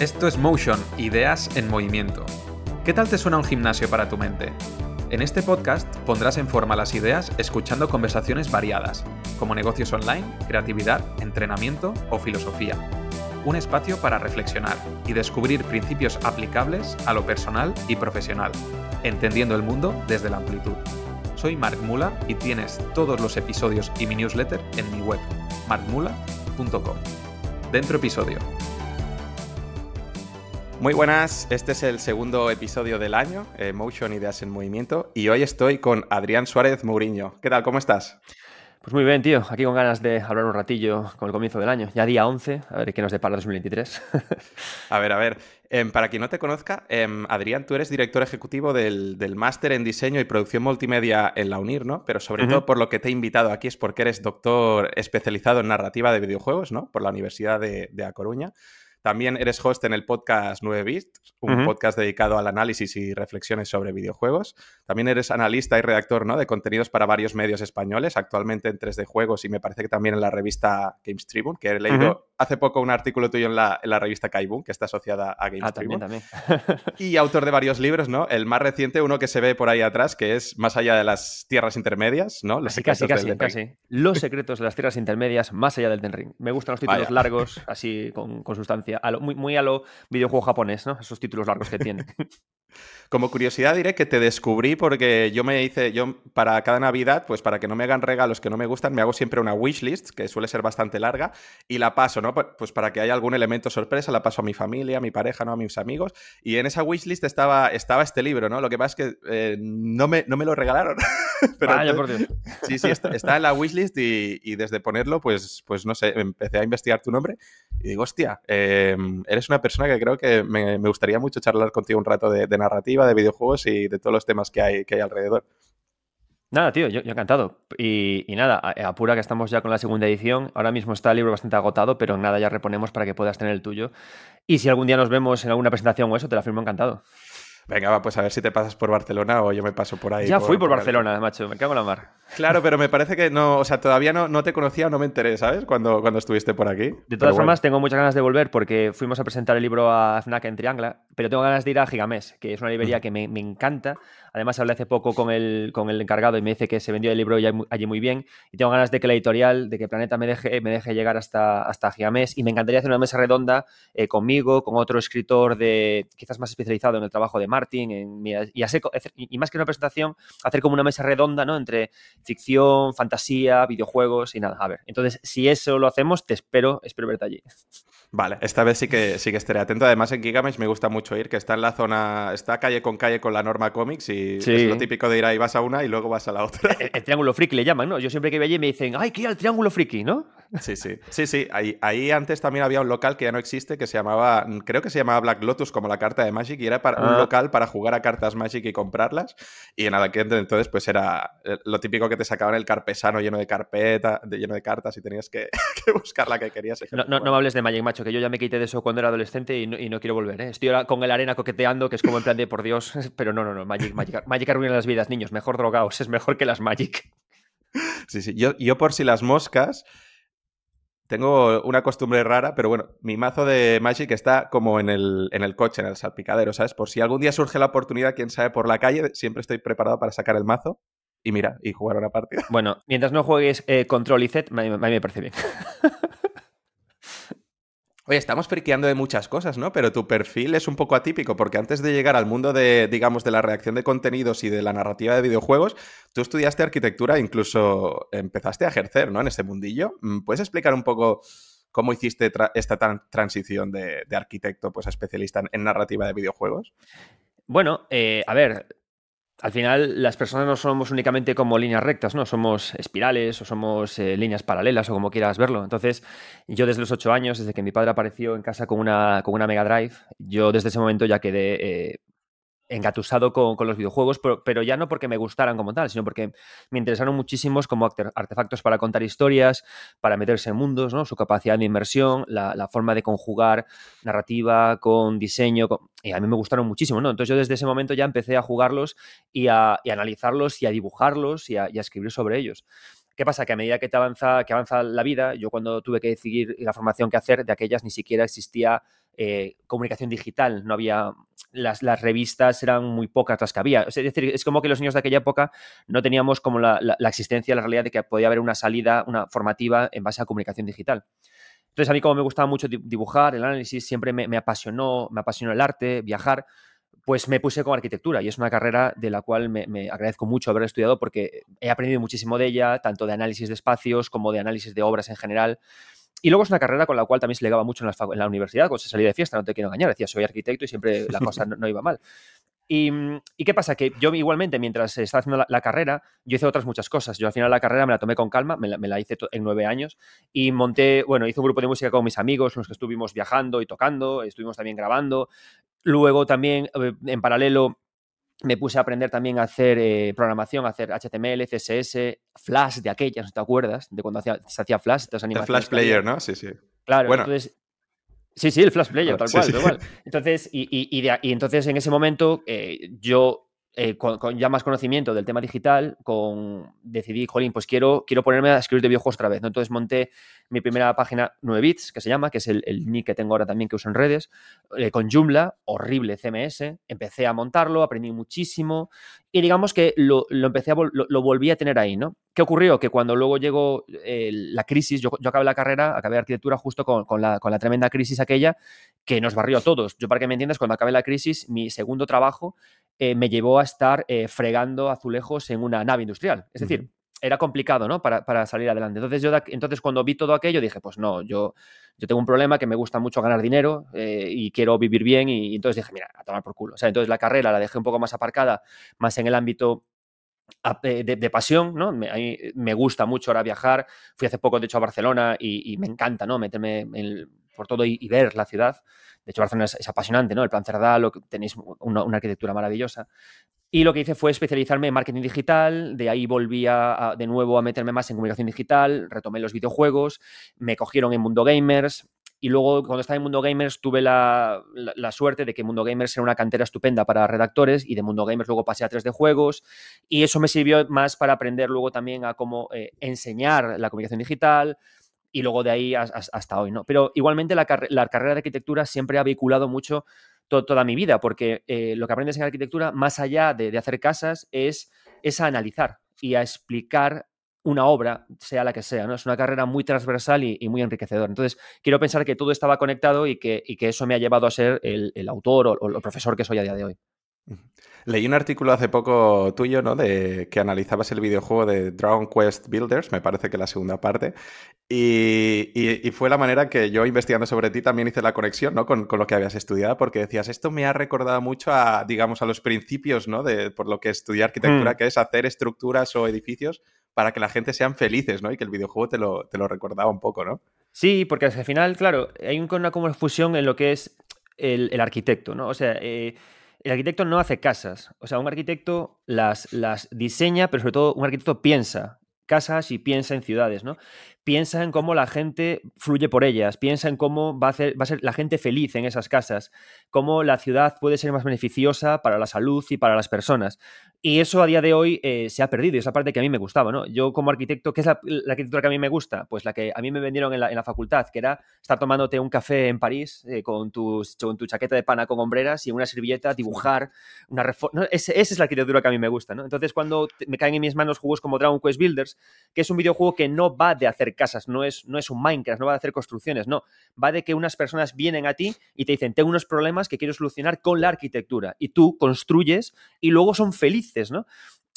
Esto es Motion, ideas en movimiento. ¿Qué tal te suena un gimnasio para tu mente? En este podcast pondrás en forma las ideas escuchando conversaciones variadas, como negocios online, creatividad, entrenamiento o filosofía. Un espacio para reflexionar y descubrir principios aplicables a lo personal y profesional, entendiendo el mundo desde la amplitud. Soy Mark Mula y tienes todos los episodios y mi newsletter en mi web, markmula.com. Dentro episodio. Muy buenas, este es el segundo episodio del año, eh, Motion Ideas en Movimiento, y hoy estoy con Adrián Suárez Mourinho. ¿Qué tal? ¿Cómo estás? Pues muy bien, tío. Aquí con ganas de hablar un ratillo con el comienzo del año. Ya día 11, a ver qué nos depara 2023. a ver, a ver. Em, para quien no te conozca, em, Adrián, tú eres director ejecutivo del, máster en diseño y producción multimedia en la UNIR, ¿no? Pero sobre todo por lo que te he invitado aquí es porque eres doctor especializado en narrativa de videojuegos, ¿no? Por la Universidad de, de A Coruña. También eres host en el podcast 9 Bits, un podcast dedicado al análisis y reflexiones sobre videojuegos. También eres analista y redactor ¿no? de contenidos para varios medios españoles, actualmente en 3D Juegos y me parece que también en la revista Games Tribune, que he leído hace poco un artículo tuyo en la, en la revista Kaibun, que está asociada a Games ah, Tribune. También, y autor de varios libros, ¿no? El más reciente, uno que se ve por ahí atrás, que es Más allá de las tierras intermedias, ¿no? Los casi, casi, casi. Los secretos de las tierras intermedias más allá del Ten Ring. Me gustan los títulos largos, así con, con sustancia, muy, muy a lo videojuego japonés, ¿no? Esos títulos largos que tiene. Como curiosidad diré que te descubrí porque yo me hice, yo para cada Navidad, pues para que no me hagan regalos que no me gustan, me hago siempre una wishlist, que suele ser bastante larga, y la paso, ¿no? Pues para que haya algún elemento sorpresa, la paso a mi familia, a mi pareja, ¿no? A mis amigos. Y en esa wishlist estaba, estaba este libro, ¿no? Lo que pasa es que eh, no, me, no me lo regalaron. Pero por Dios. Sí, sí, está, en la wishlist y, y, desde ponerlo, pues, pues no sé, empecé a investigar tu nombre y digo, hostia, em, eres una persona que creo que me, gustaría mucho charlar contigo un rato de, narrativa, de videojuegos y de todos los temas que hay, que hay alrededor. Nada, tío, yo, encantado. Y, nada, apura que estamos ya con la segunda edición. Ahora mismo está el libro bastante agotado, pero nada, ya reponemos para que puedas tener el tuyo. Y si algún día nos vemos en alguna presentación o eso, te la firmo encantado. Venga, va, pues a ver si te pasas por Barcelona o yo me paso por ahí. Ya fui por, Barcelona, macho, me cago en la mar. Claro, pero me parece que no, o sea, todavía no, no te conocía o no me enteré, ¿sabes? Cuando, cuando estuviste por aquí. De todas formas, tengo muchas ganas de volver porque fuimos a presentar el libro a FNAC en Triangla, pero tengo ganas de ir a Gigamés, que es una librería que me, me encanta Además, hablé hace poco con el, con el encargado y me dice que se vendió el libro allí muy bien. Y tengo ganas de que la editorial, de que Planeta me deje, me deje llegar hasta, hasta Giamés. Y me encantaría hacer una mesa redonda eh, conmigo, con otro escritor de quizás más especializado en el trabajo de Martin. En, y, y, más que una presentación, hacer como una mesa redonda ¿no? entre ficción, fantasía, videojuegos y nada. A ver, entonces, si eso lo hacemos, te espero, espero verte allí. Vale, esta vez sí que sí que estaré atento. Además, en Gigamesh me gusta mucho ir, que está en la zona, está calle con calle con la norma Comics y es lo típico de ir ahí, vas a una y luego vas a la otra. El, triángulo friki le llaman, ¿no? Yo siempre que voy allí me dicen, ¡ay, que ir al triángulo friki, ¿no? Sí, sí. Sí, sí. Ahí, ahí, antes también había un local que ya no existe, que se llamaba, creo que se llamaba Black Lotus, como la carta de Magic, y era para, un ah. local para jugar a cartas Magic y comprarlas. Y en aquel entonces, pues era eh, lo típico que te sacaban el carpesano lleno de carpeta, lleno de cartas y tenías que, buscar la que querías. No, no, me hables de Magic, macho, que yo ya me quité de eso cuando era adolescente y no, quiero volver. ¿eh? Estoy ahora con el arena coqueteando, que es como en plan de por Dios, pero no, no, no, Magic, Magic, Magic arruina las vidas, niños, mejor drogaos, es mejor que las Magic. Sí, sí, yo, yo por si las moscas, tengo una costumbre rara, pero bueno, mi mazo de Magic está como en el, en el coche, en el salpicadero, ¿sabes? Por si algún día surge la oportunidad, quién sabe, por la calle, siempre estoy preparado para sacar el mazo y mira, y jugar una partida. Bueno, mientras no juegues eh, Control y Z, a mí me parece bien. Oye, estamos friqueando de muchas cosas, ¿no? Pero tu perfil es un poco atípico, porque antes de llegar al mundo de, digamos, de la reacción de contenidos y de la narrativa de videojuegos, tú estudiaste arquitectura e incluso empezaste a ejercer, ¿no? En ese mundillo. Mm, ¿Puedes explicar un poco cómo hiciste esta transición de, arquitecto pues, a especialista en, narrativa de videojuegos? Bueno, eh, a ver, al final las personas no somos únicamente como líneas rectas, ¿no? Somos espirales o somos eh, líneas paralelas o como quieras verlo. Entonces, yo desde los ocho años, desde que mi padre apareció en casa con una, con una Mega Drive, yo desde ese momento ya quedé eh, engatusado con, los videojuegos, pero, ya no porque me gustaran como tal, sino porque me interesaron muchísimos como artefactos para contar historias, para meterse en mundos, ¿no? su capacidad de inmersión, la, forma de conjugar narrativa con diseño, y a mí me gustaron muchísimo, ¿no? Entonces yo desde ese momento ya empecé a jugarlos y a, analizarlos y a dibujarlos y y a escribir sobre ellos. ¿Qué pasa? Que a medida que, te avanza, que avanza la vida, yo cuando tuve que decidir la formación que hacer, de aquellas ni siquiera existía eh, comunicación digital, no había, las, revistas eran muy pocas las que había. Es decir, es como que los niños de aquella época no teníamos como la, existencia, la realidad de que podía haber una salida, una formativa en base a comunicación digital. Entonces, a mí como me gustaba mucho dibujar, el análisis, siempre me apasionó, me apasionó el arte, viajar, pues me puse con arquitectura y es una carrera de la cual me, agradezco mucho haber estudiado porque he aprendido muchísimo de ella, tanto de análisis de espacios como de análisis de obras en general. Y luego es una carrera con la cual también se legaba mucho en la, universidad, cuando se salía de fiesta, no te quiero engañar, decía soy arquitecto y siempre la cosa no, iba mal. Y, y, qué pasa? Que yo igualmente, mientras estaba haciendo la, carrera, yo hice otras muchas cosas. Yo al final la carrera me la tomé con calma, me la, hice en nueve años y monté, bueno, hice un grupo de música con mis amigos, los que estuvimos viajando y tocando, estuvimos también grabando. Luego también, eh, en paralelo, me puse a aprender también a hacer eh, programación, a hacer HTML, CSS, Flash de aquellas, ¿no te acuerdas? De cuando hacía, se hacía Flash. El Flash Player, ¿no? Sí, sí. Claro, bueno. entonces Sí, sí, el Flash Player, tal cual, sí, sí. tal cual. Entonces, y, y, y, de, y, entonces en ese momento eh, yo, eh, con, ya más conocimiento del tema digital, con, decidí, jolín, pues quiero, quiero ponerme a escribir de videojuegos otra vez. ¿no? Entonces monté mi primera página 9 bits, que se llama, que es el, el nick que tengo ahora también que uso en redes, eh, con Joomla, horrible CMS. Empecé a montarlo, aprendí muchísimo y digamos que lo, lo empecé a, lo, volví a tener ahí, ¿no? ¿Qué ocurrió? Que cuando luego llegó eh, la crisis, yo, yo, acabé la carrera, acabé arquitectura justo con, con, la, con, la, tremenda crisis aquella que nos barrió a todos. Yo, para que me entiendas, cuando acabé la crisis, mi segundo trabajo eh, me llevó a estar eh, fregando azulejos en una nave industrial. Es decir, uh -huh. era complicado, ¿no? Para, para, salir adelante. Entonces, yo, entonces, cuando vi todo aquello, dije, pues no, yo, yo tengo un problema que me gusta mucho ganar dinero y quiero vivir bien. Y, y, entonces dije, mira, a tomar por culo. O sea, entonces la carrera la dejé un poco más aparcada, más en el ámbito de, de, pasión, ¿no? Me, gusta mucho ahora viajar. Fui hace poco, de hecho, a Barcelona y, me encanta, ¿no? Meterme en, por todo y, ver la ciudad. De hecho, Barcelona es, apasionante, ¿no? El plan Cerdá, tenéis una, una, arquitectura maravillosa. Y lo que hice fue especializarme en marketing digital, de ahí volví a, de nuevo a meterme más en comunicación digital, retomé los videojuegos, me cogieron en Mundo Gamers, y luego, cuando estaba en Mundo Gamers, tuve la, la, suerte de que Mundo Gamers era una cantera estupenda para redactores y de Mundo Gamers luego pasé a 3D Juegos y eso me sirvió más para aprender luego también a cómo eh, enseñar la comunicación digital y luego de ahí hasta hoy, ¿no? Pero igualmente la, la carrera de arquitectura siempre ha vinculado mucho to toda mi vida porque eh, lo que aprendes en arquitectura, más allá de, de hacer casas, es, es analizar y explicar una obra, sea la que sea, ¿no? Es una carrera muy transversal y, y muy enriquecedora. Entonces, quiero pensar que todo estaba conectado y que, y que eso me ha llevado a ser el, el autor o, o, el profesor que soy a día de hoy. Leí un artículo hace poco tuyo, ¿no? De que analizabas el videojuego de Dragon Quest Builders, me parece que la segunda parte, y, y, y, fue la manera que yo investigando sobre ti también hice la conexión, ¿no? Con, con, lo que habías estudiado, porque decías, esto me ha recordado mucho a, digamos, a los principios, ¿no? De por lo que estudié arquitectura, mm. que es hacer estructuras o edificios para que la gente sean felices, ¿no? Y que el videojuego te lo, te lo recordaba un poco, ¿no? Sí, porque al final, claro, hay una confusión en lo que es el, el arquitecto, ¿no? O sea, eh, el arquitecto no hace casas. O sea, un arquitecto las, las diseña, pero sobre todo un arquitecto piensa casas y piensa en ciudades, ¿no? Piensa en cómo la gente fluye por ellas, piensa en cómo va a, hacer, va a ser la gente feliz en esas casas, cómo la ciudad puede ser más beneficiosa para la salud y para las personas. Y eso a día de hoy eh, se ha perdido, y esa parte que a mí me gustaba, ¿no? Yo como arquitecto, ¿qué es la, la, arquitectura que a mí me gusta? Pues la que a mí me vendieron en la, en la facultad, que era estar tomándote un café en París eh, con, tu chaqueta de pana con hombreras y una servilleta, dibujar una reforma... esa es la arquitectura que a mí me gusta, ¿no? Entonces cuando me caen en mis manos juegos como Dragon Quest Builders, que es un videojuego que no va de hacer casas, no es, no es un Minecraft, no va de hacer construcciones, no. Va de que unas personas vienen a ti y te dicen, tengo unos problemas que quiero solucionar con la arquitectura. Y tú construyes y luego son felices, ¿no?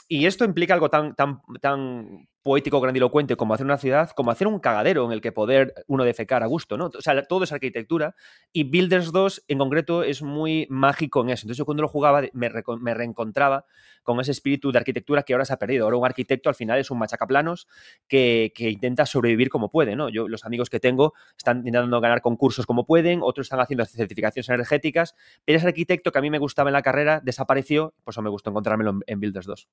Y esto implica algo tan, tan, tan poético, grandilocuente como hacer una ciudad, como hacer un cagadero en el que poder uno defecar a gusto, ¿no? O sea, todo es arquitectura y Builders 2 en concreto es muy mágico en eso. Entonces yo cuando lo jugaba me, re me reencontraba con ese espíritu de arquitectura que ahora se ha perdido. Ahora un arquitecto al final es un machacaplanos que, que intenta sobrevivir como puede, ¿no? Yo, los amigos que tengo están intentando ganar concursos como pueden, otros están haciendo certificaciones energéticas, pero ese arquitecto que a mí me gustaba en la carrera desapareció, pues eso me gustó encontrármelo en, en Builders 2.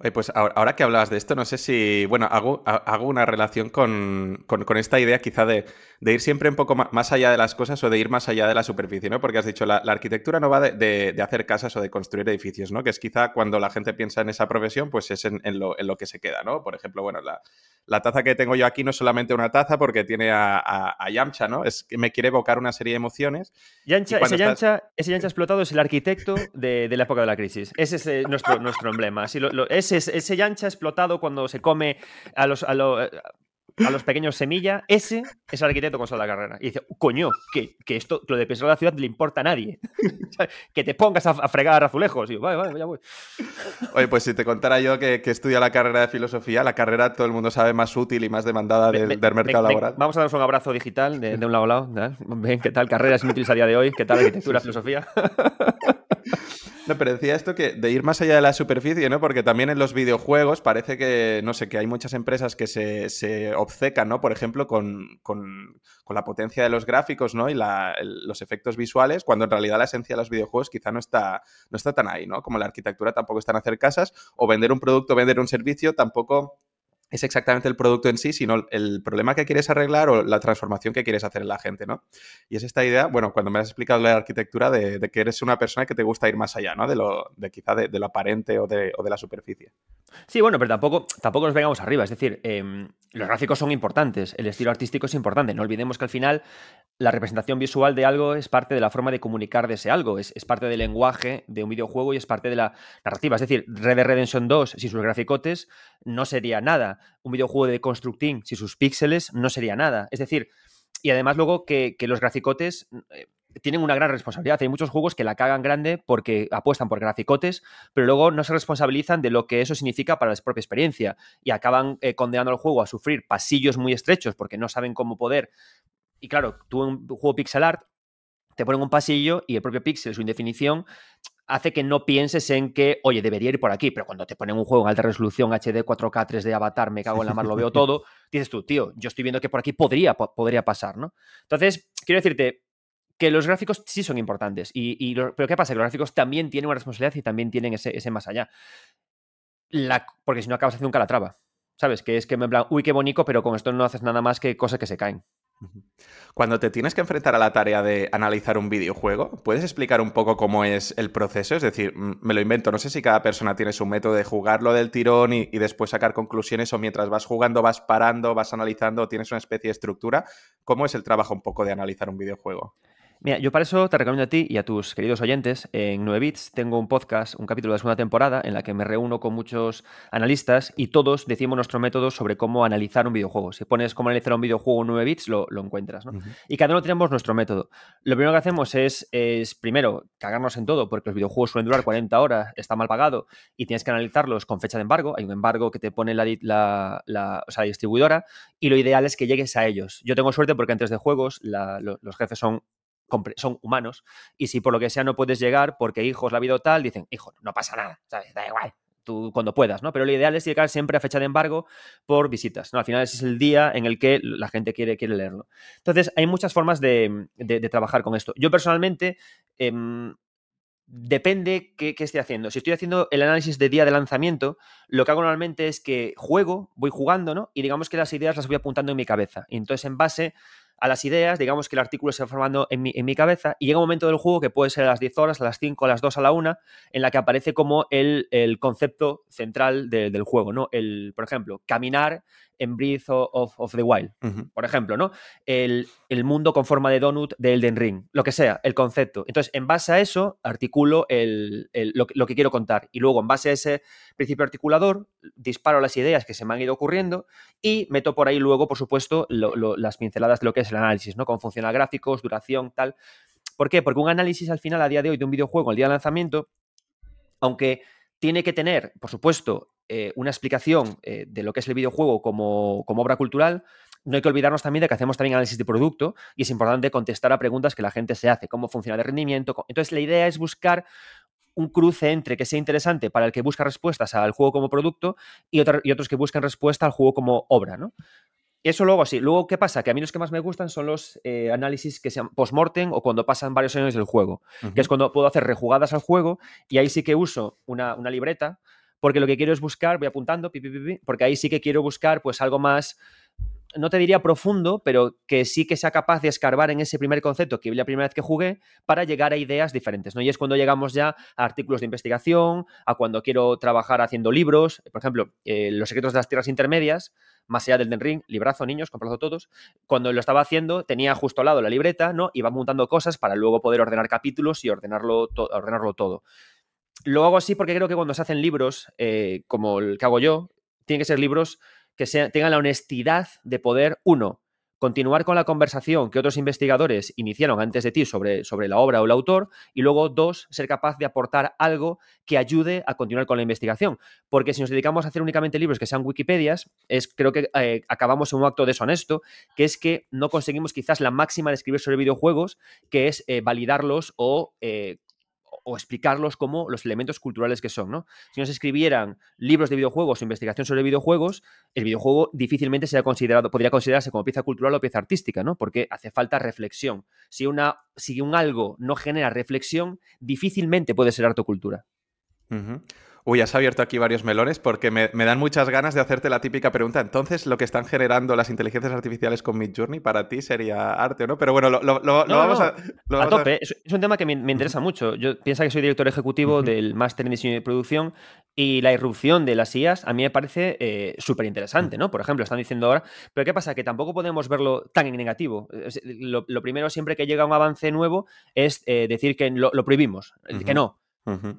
Oye, pues ahora que hablabas de esto, no sé si, bueno, hago, hago una relación con, esta idea quizá de, ir siempre un poco más allá de las cosas o de ir más allá de la superficie, ¿no? Porque has dicho, la, arquitectura no va de, hacer casas o de construir edificios, ¿no? Que es quizá cuando la gente piensa en esa profesión, pues es en, lo, que se queda, ¿no? Por ejemplo, bueno, la, taza que tengo yo aquí no es solamente una taza porque tiene a, Yamcha, ¿no? Es que me quiere evocar una serie de emociones. Yamcha, ese, Yamcha, ese explotado es el arquitecto de, la época de la crisis. Ese es eh, nuestro, nuestro emblema. Así lo, ese, ese yancha explotado cuando se come a los, a, los pequeños semilla, ese es el arquitecto con la carrera. Y dice, coño, que, que esto, lo de pensar la ciudad le importa a nadie. que te pongas a, fregar azulejos. Y yo, vale, vale, ya voy. Oye, pues si te contara yo que, que estudia la carrera de filosofía, la carrera todo el mundo sabe más útil y más demandada del, mercado laboral. vamos a darnos un abrazo digital de, un lado a lado. Ven, ¿qué tal? Carreras inútiles a día de hoy. ¿Qué tal arquitectura, filosofía? No, pero decía esto que de ir más allá de la superficie, ¿no? Porque también en los videojuegos parece que, no sé, que hay muchas empresas que se, obcecan, ¿no? Por ejemplo, con, la potencia de los gráficos, ¿no? Y los efectos visuales, cuando en realidad la esencia de los videojuegos quizá no está, no está tan ahí, ¿no? Como la arquitectura tampoco está en hacer casas, o vender un producto, vender un servicio, tampoco es exactamente el producto en sí, sino el problema que quieres arreglar o la transformación que quieres hacer en la gente, ¿no? Y es esta idea, bueno, cuando me has explicado la arquitectura, de, que eres una persona que te gusta ir más allá, ¿no? De lo, de quizá de, lo aparente o de, la superficie. Sí, bueno, pero tampoco, tampoco nos vengamos arriba. Es decir, em, los gráficos son importantes, el estilo artístico es importante. No olvidemos que al final la representación visual de algo es parte de la forma de comunicar de ese algo, es, parte del lenguaje de un videojuego y es parte de la narrativa. Es decir, Red Dead Redemption 2, si sus graficotes, no sería nada. Un videojuego de Constructing, si sus píxeles, no sería nada. Es decir, y además luego que, los graficotes eh, tienen una gran responsabilidad. Hay muchos juegos que la cagan grande porque apuestan por graficotes, pero luego no se responsabilizan de lo que eso significa para la propia experiencia y acaban eh, condenando al juego a sufrir pasillos muy estrechos porque no saben cómo poder y claro, tú en un juego pixel art te ponen un pasillo y el propio pixel, su indefinición, hace que no pienses en que, oye, debería ir por aquí, pero cuando te ponen un juego en alta resolución, HD, 4K, 3D, Avatar, me cago en la mar, lo veo todo, dices tú, tío, yo estoy viendo que por aquí podría, podría pasar, ¿no? Entonces, quiero decirte que los gráficos sí son importantes, y, pero ¿qué pasa? Que los gráficos también tienen una responsabilidad y también tienen ese, más allá. La, porque si no acabas haciendo un calatrava, ¿sabes? Que es que me plan, uy, qué bonito, pero con esto no haces nada más que cosas que se caen. Cuando te tienes que enfrentar a la tarea de analizar un videojuego, ¿puedes explicar un poco cómo es el proceso? Es decir, me lo invento, no sé si cada persona tiene su método de jugarlo del tirón y, después sacar conclusiones o mientras vas jugando vas parando, vas analizando, tienes una especie de estructura. ¿Cómo es el trabajo un poco de analizar un videojuego? Mira, yo para eso te recomiendo a ti y a tus queridos oyentes. En 9 Bits tengo un podcast, un capítulo de segunda temporada, en la que me reúno con muchos analistas y todos decimos nuestro método sobre cómo analizar un videojuego. Si pones cómo analizar un videojuego en 9 Bits, lo, encuentras. ¿no? Y cada uno tenemos nuestro método. Lo primero que hacemos es, es, primero, cagarnos en todo, porque los videojuegos suelen durar 40 horas, está mal pagado y tienes que analizarlos con fecha de embargo. Hay un embargo que te pone la, la, la, o sea, distribuidora y lo ideal es que llegues a ellos. Yo tengo suerte porque antes de juegos los jefes son son humanos, y si por lo que sea no puedes llegar porque hijos la vida tal, dicen, hijo, no pasa nada, da igual, tú cuando puedas, ¿no? Pero lo ideal es llegar siempre a fecha de embargo por visitas, ¿no? Al final ese es el día en el que la gente quiere, quiere leerlo. Entonces, hay muchas formas de, trabajar con esto. Yo personalmente... Em, depende qué, qué, esté haciendo. Si estoy haciendo el análisis de día de lanzamiento, lo que hago normalmente es que juego, voy jugando, ¿no? Y digamos que las ideas las voy apuntando en mi cabeza. Y entonces, en base a las ideas, digamos que el artículo se va formando en mi, en mi, cabeza y llega un momento del juego que puede ser a las 10 horas, a las 5, a las 2, a la 1, en la que aparece como el, el concepto central del juego, ¿no? El, por ejemplo, caminar en Breath of, of the Wild, por ejemplo, ¿no? El, mundo con forma de donut de Elden Ring, lo que sea, el concepto. Entonces, en base a eso, articulo el, lo, lo, que quiero contar. Y luego, en base a ese principio articulador, disparo las ideas que se me han ido ocurriendo y meto por ahí luego, por supuesto, las pinceladas de lo que es el análisis, ¿no? Cómo funciona gráficos, duración, tal. ¿Por qué? Porque un análisis al final, a día de hoy, de un videojuego, el día de lanzamiento, aunque tiene que tener, por supuesto, eh, una explicación eh, de lo que es el videojuego como, obra cultural, no hay que olvidarnos también de que hacemos también análisis de producto y es importante contestar a preguntas que la gente se hace, cómo funciona de rendimiento. Entonces, la idea es buscar un cruce entre que sea interesante para el que busca respuestas al juego como producto y, y otros que buscan respuesta al juego como obra, ¿no? Eso luego así. Luego, ¿qué pasa? Que a mí los que más me gustan son los eh, análisis que sean post-mortem o cuando pasan varios años del juego, que es cuando puedo hacer rejugadas al juego y ahí sí que uso una, libreta porque lo que quiero es buscar, voy apuntando, porque ahí sí que quiero buscar pues algo más no te diría profundo, pero que sí que sea capaz de escarbar en ese primer concepto que vi la primera vez que jugué para llegar a ideas diferentes, ¿no? Y es cuando llegamos ya a artículos de investigación, a cuando quiero trabajar haciendo libros, por ejemplo, eh, Los secretos de las tierras intermedias, más allá del Den Ring, librazo, niños, comprazo todos. Cuando lo estaba haciendo, tenía justo al lado la libreta, ¿no? Iba montando cosas para luego poder ordenar capítulos y ordenarlo, ordenarlo todo. Lo hago así porque creo que cuando se hacen libros, eh, como el que hago yo, tienen que ser libros que tengan la honestidad de poder, uno, continuar con la conversación que otros investigadores iniciaron antes de ti sobre, sobre, la obra o el autor, y luego, dos, ser capaz de aportar algo que ayude a continuar con la investigación. Porque si nos dedicamos a hacer únicamente libros que sean Wikipedias, es, creo que eh, acabamos en un acto deshonesto, que es que no conseguimos quizás la máxima de escribir sobre videojuegos, que es eh, validarlos o eh, o explicarlos como los elementos culturales que son, ¿no? Si nos escribieran libros de videojuegos o investigación sobre videojuegos, el videojuego difícilmente sería considerado, podría considerarse como pieza cultural o pieza artística, ¿no? Porque hace falta reflexión. Si, una, si un algo no genera reflexión, difícilmente puede ser arte o cultura. Uy, has abierto aquí varios melones porque me, dan muchas ganas de hacerte la típica pregunta. Entonces, lo que están generando las inteligencias artificiales con Midjourney para ti sería arte o no? Pero bueno, lo, vamos a. a tope. Es, un tema que me, interesa mucho. Yo pienso que soy director ejecutivo del máster en diseño y producción y la irrupción de las IAS a mí me parece eh, súper interesante, ¿no? Por ejemplo, están diciendo ahora. Pero ¿qué pasa? Que tampoco podemos verlo tan en negativo. Lo, primero, siempre que llega un avance nuevo, es eh, decir que lo, prohibimos, que no.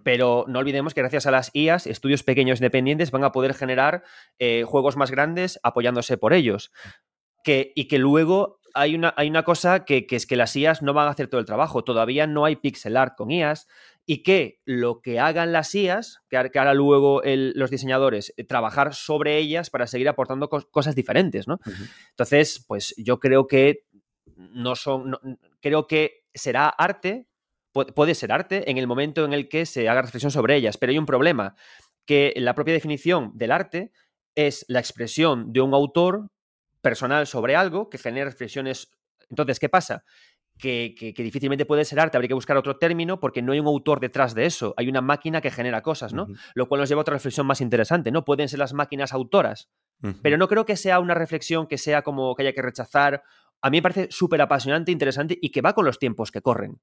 Pero no olvidemos que gracias a las IAS, estudios pequeños independientes van a poder generar eh, juegos más grandes apoyándose por ellos. Que, y que luego hay una, hay una cosa que, es que las IAS no van a hacer todo el trabajo. Todavía no hay pixel art con IAS y que lo que hagan las IAS, que, hará luego los diseñadores, eh, trabajar sobre ellas para seguir aportando cosas diferentes, ¿no? Entonces, pues yo creo que no son, creo que será arte, puede ser arte en el momento en el que se haga reflexión sobre ellas, pero hay un problema, que la propia definición del arte es la expresión de un autor personal sobre algo que genera reflexiones. Entonces, ¿qué pasa? Que, difícilmente puede ser arte, habría que buscar otro término porque no hay un autor detrás de eso, hay una máquina que genera cosas, ¿no? Lo cual nos lleva a otra reflexión más interesante, ¿no? Pueden ser las máquinas autoras, pero no creo que sea una reflexión que sea como que haya que rechazar. A mí me parece súper apasionante, interesante y que va con los tiempos que corren.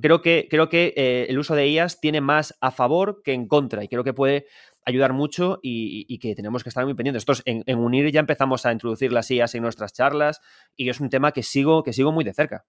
Creo que, creo que eh, el uso de IAS tiene más a favor que en contra y creo que puede ayudar mucho y, que tenemos que estar muy pendientes. Nosotros en, en, Unir ya empezamos a introducir las IAS en nuestras charlas y es un tema que sigo, que sigo muy de cerca.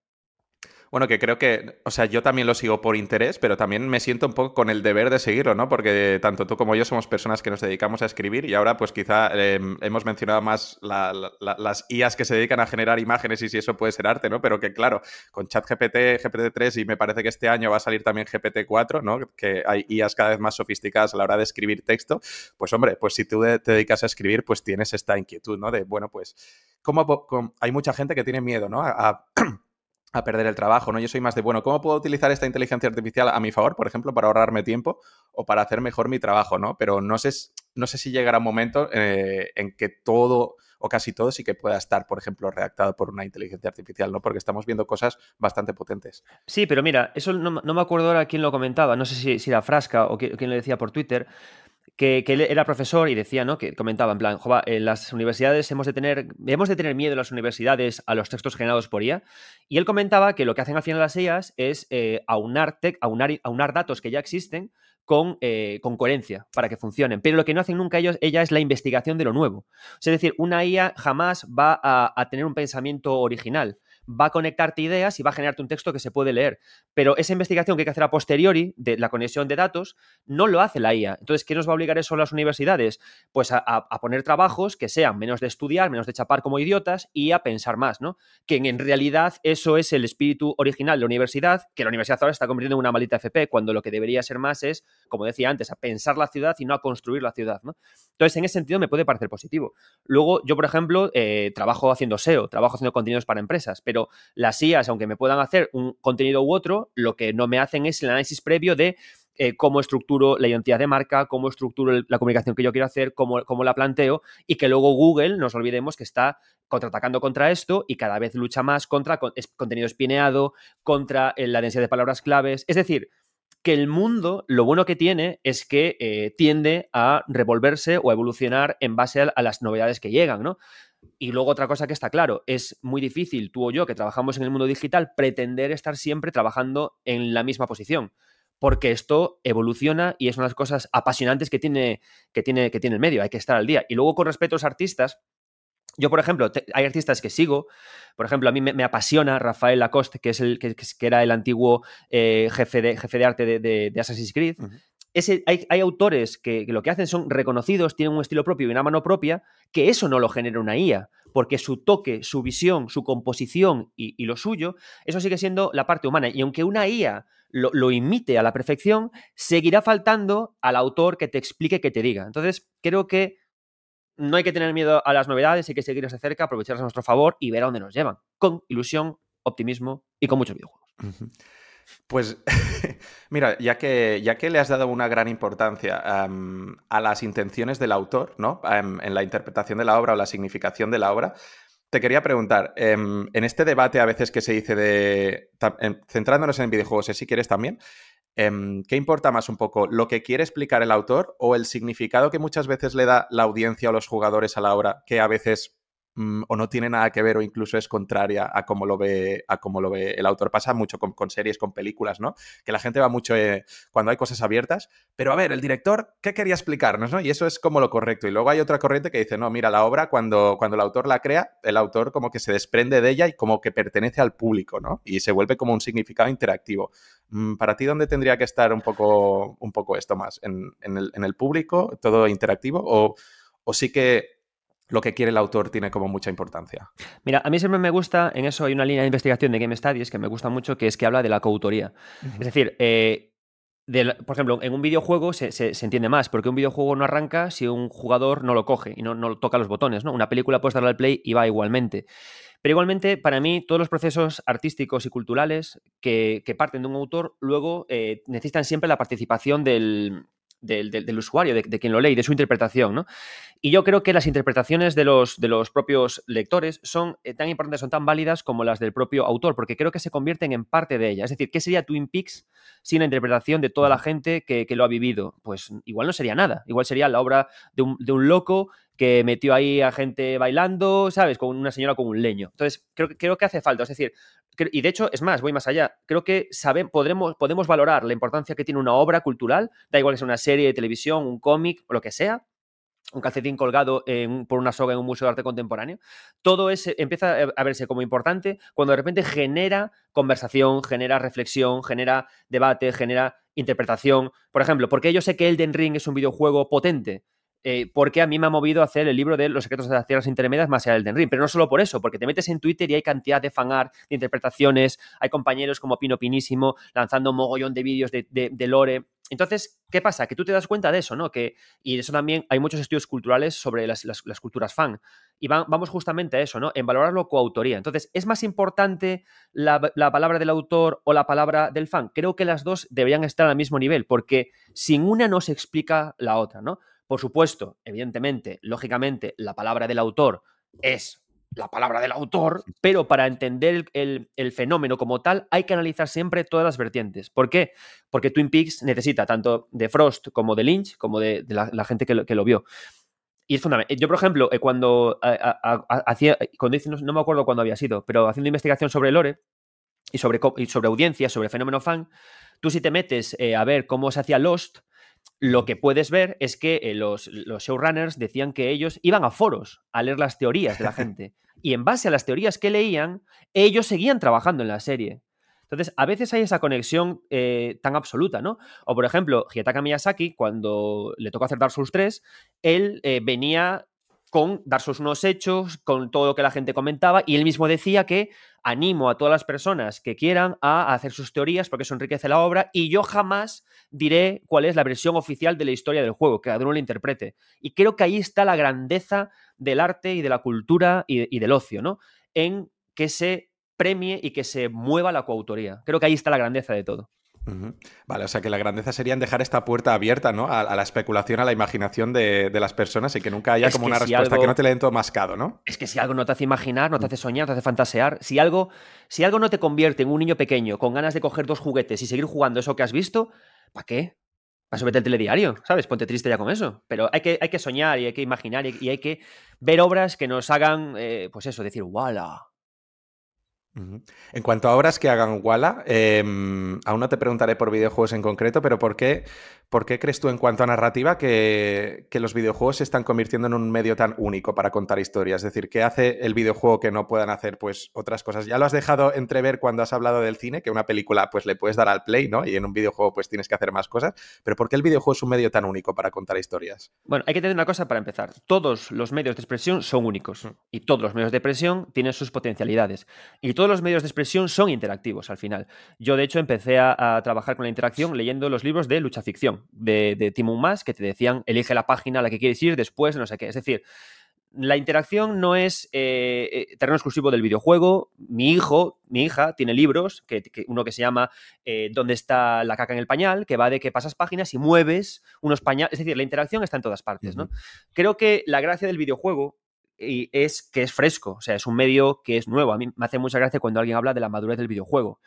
Bueno, que creo que, o sea, yo también lo sigo por interés, pero también me siento un poco con el deber de seguirlo, ¿no? Porque tanto tú como yo somos personas que nos dedicamos a escribir y ahora pues quizá em, hemos mencionado más las IAs que se dedican a generar imágenes y si eso puede ser arte, ¿no? Pero que claro, con ChatGPT, GPT-3 y me parece que este año va a salir también GPT-4, ¿no? Que hay IAs cada vez más sofisticadas a la hora de escribir texto, pues hombre, pues si tú te dedicas a escribir, pues tienes esta inquietud, ¿no? De, bueno, pues, ¿cómo, hay mucha gente que tiene miedo, ¿no? perder el trabajo, ¿no? Yo soy más de, bueno, ¿cómo puedo utilizar esta inteligencia artificial a mi favor, por ejemplo, para ahorrarme tiempo o para hacer mejor mi trabajo, ¿no? Pero no sé, no sé si llegará un momento eh, en que todo o casi todo sí que pueda estar, por ejemplo, redactado por una inteligencia artificial, ¿no? Porque estamos viendo cosas bastante potentes. Sí, pero mira, eso no, me acuerdo ahora quién lo comentaba, no sé si, si era Frasca o quién, quién, lo decía por Twitter, que, él era profesor y decía, ¿no? Que comentaba, en plan, Jova, en las universidades hemos de tener, hemos de tener miedo en las universidades a los textos generados por IA. Y él comentaba que lo que hacen al final las IAs es eh, aunar, aunar, datos que ya existen con, eh, con, coherencia para que funcionen. Pero lo que no hacen nunca ellos, ella es la investigación de lo nuevo. Es decir, una IA jamás va a tener un pensamiento original va a conectarte ideas y va a generarte un texto que se puede leer. Pero esa investigación que hay que hacer a posteriori de la conexión de datos no lo hace la IA. Entonces, ¿qué nos va a obligar eso a las universidades? Pues a, poner trabajos que sean menos de estudiar, menos de chapar como idiotas y a pensar más, ¿no? Que en realidad eso es el espíritu original de la universidad, que la universidad ahora está convirtiendo en una maldita FP, cuando lo que debería ser más es, como decía antes, a pensar la ciudad y no a construir la ciudad, ¿no? Entonces, en ese sentido me puede parecer positivo. Luego, yo, por ejemplo, eh, trabajo haciendo SEO, trabajo haciendo contenidos para empresas, pero las IAS, aunque me puedan hacer un contenido u otro, lo que no me hacen es el análisis previo de eh, cómo estructuro la identidad de marca, cómo estructuro la comunicación que yo quiero hacer, cómo, cómo la planteo y que luego Google, nos olvidemos que está contraatacando contra esto y cada vez lucha más contra contenido espineado, contra eh, la densidad de palabras claves. Es decir, que el mundo, lo bueno que tiene es que eh, tiende a revolverse o a evolucionar en base a, las novedades que llegan, ¿no? Y luego otra cosa que está claro, es muy difícil tú o yo que trabajamos en el mundo digital pretender estar siempre trabajando en la misma posición, porque esto evoluciona y es una de las cosas apasionantes que tiene, que tiene, que tiene el medio, hay que estar al día. Y luego con respecto a los artistas, yo, por ejemplo, hay artistas que sigo. Por ejemplo, a mí me, apasiona Rafael Lacoste, que, es el, que, era el antiguo eh, jefe, de, jefe de arte de, Assassin's Creed. Hay, autores que, lo que hacen son reconocidos, tienen un estilo propio y una mano propia, que eso no lo genera una IA, porque su toque, su visión, su composición y, lo suyo, eso sigue siendo la parte humana. Y aunque una IA lo, imite a la perfección, seguirá faltando al autor que te explique, que te diga. Entonces, creo que no hay que tener miedo a las novedades, hay que seguirlas de cerca, aprovecharlas a nuestro favor y ver a dónde nos llevan, con ilusión, optimismo y con muchos videojuegos. Pues mira, ya que, ya que le has dado una gran importancia a las intenciones del autor, ¿no? en la interpretación de la obra o la significación de la obra, te quería preguntar, em, en este debate a veces que se dice de, centrándonos en videojuegos, si quieres también, Em, ¿Qué importa más un poco? ¿Lo que quiere explicar el autor o el significado que muchas veces le da la audiencia o los jugadores a la obra, que a veces Mm, o no tiene nada que ver o incluso es contraria a cómo lo ve, a cómo lo ve el autor. Pasa mucho con, series, con películas, ¿no? Que la gente va mucho eh, cuando hay cosas abiertas, pero a ver, el director, ¿qué quería explicarnos? ¿no? Y eso es como lo correcto. Y luego hay otra corriente que dice, no, mira, la obra cuando, cuando el autor la crea, el autor como que se desprende de ella y como que pertenece al público, ¿no? Y se vuelve como un significado interactivo. Mm, ¿Para ti dónde tendría que estar un poco, un poco esto más? ¿En, el, en el, público, todo interactivo? ¿O, o sí que lo que quiere el autor tiene como mucha importancia. Mira, a mí siempre me gusta, en eso hay una línea de investigación de Game Studies que me gusta mucho, que es que habla de la coautoría. Es decir, eh, por ejemplo, en un videojuego se, entiende más, porque un videojuego no arranca si un jugador no lo coge y no, no toca los botones, ¿no? Una película puedes darle al play y va igualmente. Pero igualmente, para mí, todos los procesos artísticos y culturales que, parten de un autor, luego eh, necesitan siempre la participación del, del, usuario, de, quien lo lee, de su interpretación. ¿no? Y yo creo que las interpretaciones de los, de los propios lectores son eh, tan importantes, son tan válidas como las del propio autor, porque creo que se convierten en parte de ella. Es decir, ¿qué sería Twin Peaks sin la interpretación de toda la gente que, lo ha vivido? Pues igual no sería nada, igual sería la obra de un, de un loco que metió ahí a gente bailando, ¿sabes? Con una señora con un leño. Entonces, creo, creo que hace falta. Es decir, y de hecho, es más, voy más allá. Creo que saben, podremos, podemos valorar la importancia que tiene una obra cultural, da igual que sea una serie de televisión, un cómic o lo que sea, un calcetín colgado por una soga en un museo de arte contemporáneo, todo eso empieza a verse como importante cuando de repente genera conversación, genera reflexión, genera debate, genera interpretación. Por ejemplo, porque yo sé que Elden Ring es un videojuego potente, eh, porque a mí me ha movido a hacer el libro de Los secretos de las tierras intermedias más allá del Den Ring. Pero no solo por eso, porque te metes en Twitter y hay cantidad de fanart, de interpretaciones, hay compañeros como Pino Pinísimo lanzando mogollón de vídeos de, lore. Entonces, ¿qué pasa? Que tú te das cuenta de eso, ¿no? Que, y eso también hay muchos estudios culturales sobre las, culturas fan. Y vamos justamente a eso, ¿no? En valorarlo coautoría. Entonces, ¿es más importante la, la, palabra del autor o la palabra del fan? Creo que las dos deberían estar al mismo nivel, porque sin una no se explica la otra, ¿no? Por supuesto, evidentemente, lógicamente, la palabra del autor es la palabra del autor, pero para entender el, fenómeno como tal hay que analizar siempre todas las vertientes. ¿Por qué? Porque Twin Peaks necesita tanto de Frost como de Lynch, como de, la, gente que lo, vio. Y es fundamental. Yo, por ejemplo, eh, cuando hacía, no, me acuerdo cuándo había sido, pero haciendo investigación sobre Lore y sobre, y sobre audiencia, sobre fenómeno fan, tú si te metes eh, a ver cómo se hacía Lost, lo que puedes ver es que eh, los, los, showrunners decían que ellos iban a foros a leer las teorías de la gente. Y en base a las teorías que leían, ellos seguían trabajando en la serie. Entonces, a veces hay esa conexión eh, tan absoluta, ¿no? O, por ejemplo, Hidetaka Miyazaki, cuando le tocó hacer Dark Souls 3, él eh, venía con dar sus unos hechos, con todo lo que la gente comentaba, y él mismo decía que animo a todas las personas que quieran a hacer sus teorías porque eso enriquece la obra y yo jamás diré cuál es la versión oficial de la historia del juego, que cada uno la interprete. Y creo que ahí está la grandeza del arte y de la cultura y, y del ocio, ¿no? En que se premie y que se mueva la coautoría. Creo que ahí está la grandeza de todo. Vale, o sea que la grandeza sería en dejar esta puerta abierta, ¿no? A, la especulación, a la imaginación de, las personas y que nunca haya como una respuesta que no te le den todo mascado, ¿no? Es que si algo no te hace imaginar, no te hace soñar, no te hace fantasear, si algo, si algo no te convierte en un niño pequeño con ganas de coger dos juguetes y seguir jugando eso que has visto, ¿para qué? Para subirte el telediario, ¿sabes? Ponte triste ya con eso. Pero hay que, hay que soñar y hay que imaginar y, hay que ver obras que nos hagan, eh, pues eso, decir, ¡wala! En cuanto a obras que hagan Walla, em, aún no te preguntaré por videojuegos en concreto, pero ¿por qué, por qué crees tú en cuanto a narrativa que, los videojuegos se están convirtiendo en un medio tan único para contar historias? Es decir, ¿qué hace el videojuego que no puedan hacer pues otras cosas? Ya lo has dejado entrever cuando has hablado del cine, que una película pues le puedes dar al play, ¿no? Y en un videojuego pues tienes que hacer más cosas, pero ¿por qué el videojuego es un medio tan único para contar historias? Bueno, hay que tener una cosa para empezar. Todos los medios de expresión son únicos mm. y todos los medios de expresión tienen sus potencialidades y todos los medios de expresión son interactivos al final. Yo, de hecho, empecé a, trabajar con la interacción leyendo los libros de lucha ficción de, de Timon Mas, que te decían, elige la página a la que quieres ir después, no sé qué. Es decir, la interacción no es eh, eh, terreno exclusivo del videojuego. Mi hijo, mi hija, tiene libros, que, uno que se llama eh, ¿Dónde está la caca en el pañal? que va de que pasas páginas y mueves unos pañales. Es decir, la interacción está en todas partes, ¿no? Creo que la gracia del videojuego y es que es fresco, o sea, es un medio que es nuevo. A mí me hace mucha gracia cuando alguien habla de la madurez del videojuego.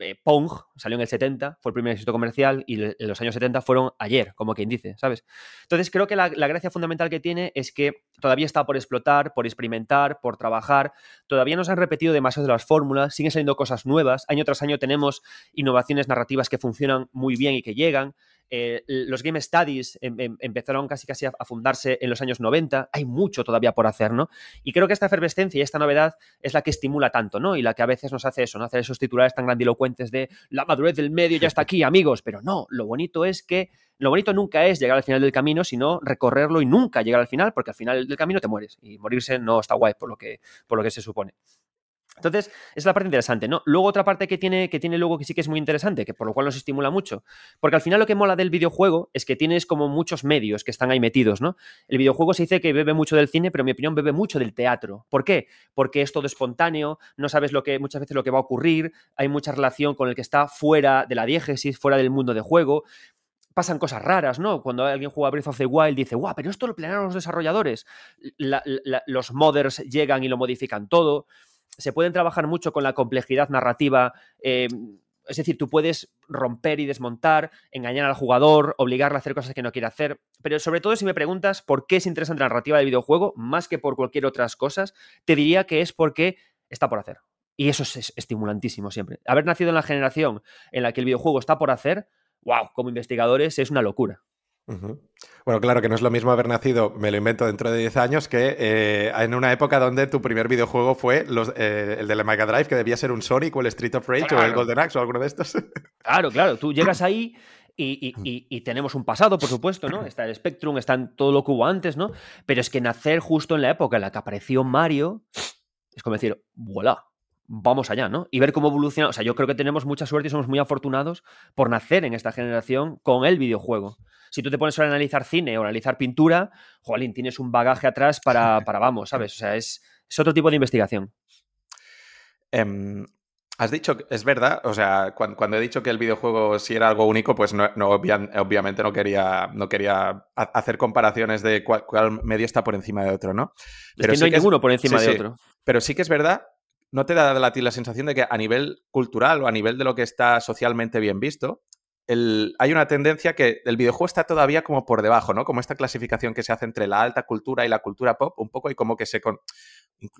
Eh, Pong salió en el 70, fue el primer éxito comercial y los años 70 fueron ayer, como quien dice, ¿sabes? Entonces creo que la, gracia fundamental que tiene es que todavía está por explotar, por experimentar, por trabajar, todavía no se han repetido demasiado de las fórmulas, siguen saliendo cosas nuevas, año tras año tenemos innovaciones narrativas que funcionan muy bien y que llegan, eh, los Game Studies em, em, empezaron casi casi a, fundarse en los años 90. Hay mucho todavía por hacer, ¿no? Y creo que esta efervescencia y esta novedad es la que estimula tanto, ¿no? Y la que a veces nos hace eso, ¿no? Hacer esos titulares tan grandilocuentes de la madurez del medio ya está aquí, amigos. Pero no, lo bonito es que lo bonito nunca es llegar al final del camino, sino recorrerlo y nunca llegar al final, porque al final del camino te mueres. Y morirse no está guay por lo que, por lo que se supone. Entonces, es la parte interesante, ¿no? Luego otra parte que tiene, que tiene luego que sí que es muy interesante, que por lo cual nos estimula mucho, porque al final lo que mola del videojuego es que tienes como muchos medios que están ahí metidos, ¿no? El videojuego se dice que bebe mucho del cine, pero en mi opinión bebe mucho del teatro. ¿Por qué? Porque es todo espontáneo, no sabes lo que muchas veces lo que va a ocurrir, hay mucha relación con el que está fuera de la diégesis, fuera del mundo de juego pasan cosas raras, ¿no? Cuando alguien juega Breath of the Wild dice, guau, pero esto lo planearon los desarrolladores. los modders llegan y lo modifican todo se pueden trabajar mucho con la complejidad narrativa. Eh, es decir, tú puedes romper y desmontar, engañar al jugador, obligarle a hacer cosas que no quiere hacer. Pero sobre todo, si me preguntas por qué es interesante la narrativa del videojuego, más que por cualquier otras cosas, te diría que es porque está por hacer. Y eso es estimulantísimo siempre. Haber nacido en la generación en la que el videojuego está por hacer, wow, como investigadores es una locura. Bueno, claro que no es lo mismo haber nacido, me lo invento dentro de 10 años, que eh, en una época donde tu primer videojuego fue eh, el de la Mega Drive, que debía ser un Sonic o el Street of Rage o el Golden Axe o alguno de estos. Claro, claro, tú llegas ahí y, tenemos un pasado, por supuesto, ¿no? Está el Spectrum, está todo lo que hubo antes, ¿no? Pero es que nacer justo en la época en la que apareció Mario es como decir, voilà, vamos allá, ¿no? Y ver cómo evoluciona. O sea, yo creo que tenemos mucha suerte y somos muy afortunados por nacer en esta generación con el videojuego. Si tú te pones a analizar cine o analizar pintura, Joalín, tienes un bagaje atrás para, para vamos, ¿sabes? O sea, es, otro tipo de investigación. Em, has dicho, es verdad, o sea, cuando, he dicho que el videojuego sí era algo único, pues no, obviamente no quería, no quería hacer comparaciones de cuál, medio está por encima de otro, ¿no? Pero no hay ninguno por encima de otro. Pero sí que es verdad ¿no te da la, la sensación de que a nivel cultural o a nivel de lo que está socialmente bien visto, hay una tendencia que el videojuego está todavía como por debajo, ¿no? Como esta clasificación que se hace entre la alta cultura y la cultura pop, un poco, y como que se... Con...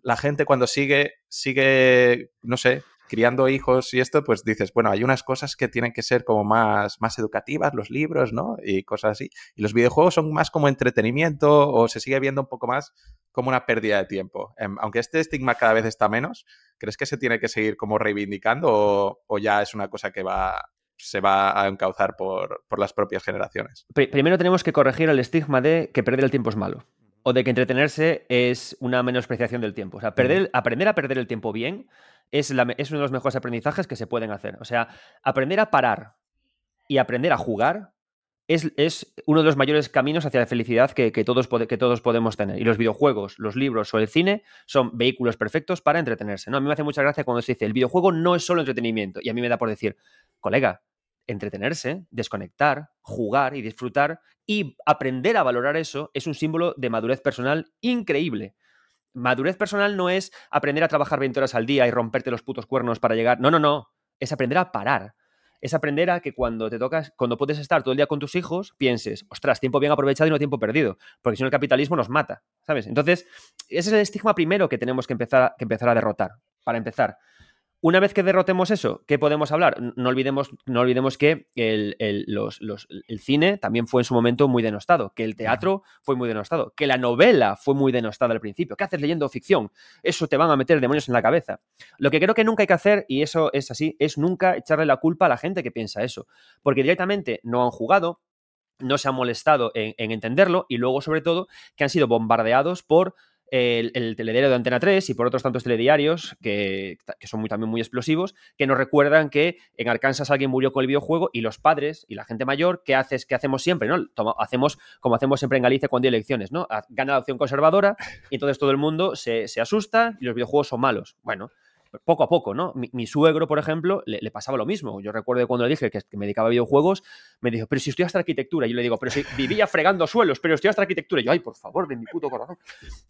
La gente cuando sigue, sigue, no sé, criando hijos y esto, pues dices, bueno, hay unas cosas que tienen que ser como más, más educativas, los libros, ¿no? Y cosas así. Y los videojuegos son más como entretenimiento o se sigue viendo un poco más como una pérdida de tiempo. Em, aunque este estigma cada vez está menos, ¿crees que se tiene que seguir como reivindicando o, ya es una cosa que va, se va a encauzar por, las propias generaciones? Primero tenemos que corregir el estigma de que perder el tiempo es malo o de que entretenerse es una menospreciación del tiempo. O sea, perder, aprender a perder el tiempo bien es, uno de los mejores aprendizajes que se pueden hacer. O sea, aprender a parar y aprender a jugar es, uno de los mayores caminos hacia la felicidad que, todos, que todos podemos tener. Y los videojuegos, los libros o el cine son vehículos perfectos para entretenerse. ¿no? A mí me hace mucha gracia cuando se dice, el videojuego no es solo entretenimiento. Y a mí me da por decir, colega, entretenerse, desconectar, jugar y disfrutar y aprender a valorar eso es un símbolo de madurez personal increíble. Madurez personal no es aprender a trabajar 20 horas al día y romperte los putos cuernos para llegar. No, no, no. Es aprender a parar. Es aprender a que cuando te tocas, cuando puedes estar todo el día con tus hijos, pienses, ostras, tiempo bien aprovechado y no tiempo perdido. Porque si no, el capitalismo nos mata. ¿Sabes? Entonces, ese es el estigma primero que tenemos que empezar, que empezar a derrotar. Para empezar. Una vez que derrotemos eso, ¿qué podemos hablar? No olvidemos, no olvidemos que el, cine también fue en su momento muy denostado, que el teatro fue muy denostado, que la novela fue muy denostada al principio. ¿Qué haces leyendo ficción? Eso te van a meter demonios en la cabeza. Lo que creo que nunca hay que hacer, y eso es así, es nunca echarle la culpa a la gente que piensa eso, porque directamente no han jugado, no se han molestado en, en entenderlo y luego, sobre todo, que han sido bombardeados por el, el, de Antena 3 y por otros tantos telediarios que, son muy, también muy explosivos, que nos recuerdan que en Arkansas alguien murió con el videojuego y los padres y la gente mayor, ¿qué, haces, qué hacemos siempre? ¿no? hacemos como hacemos siempre en Galicia cuando hay elecciones, ¿no? Gana la opción conservadora y entonces todo el mundo se, se asusta y los videojuegos son malos. Bueno, poco a poco, ¿no? Mi, suegro, por ejemplo, le, pasaba lo mismo. Yo recuerdo cuando le dije que, me dedicaba a videojuegos, me dijo, pero si estoy hasta arquitectura. Y yo le digo, pero si vivía fregando suelos, pero estoy hasta arquitectura. Y yo, ay, por favor, de mi puto corazón.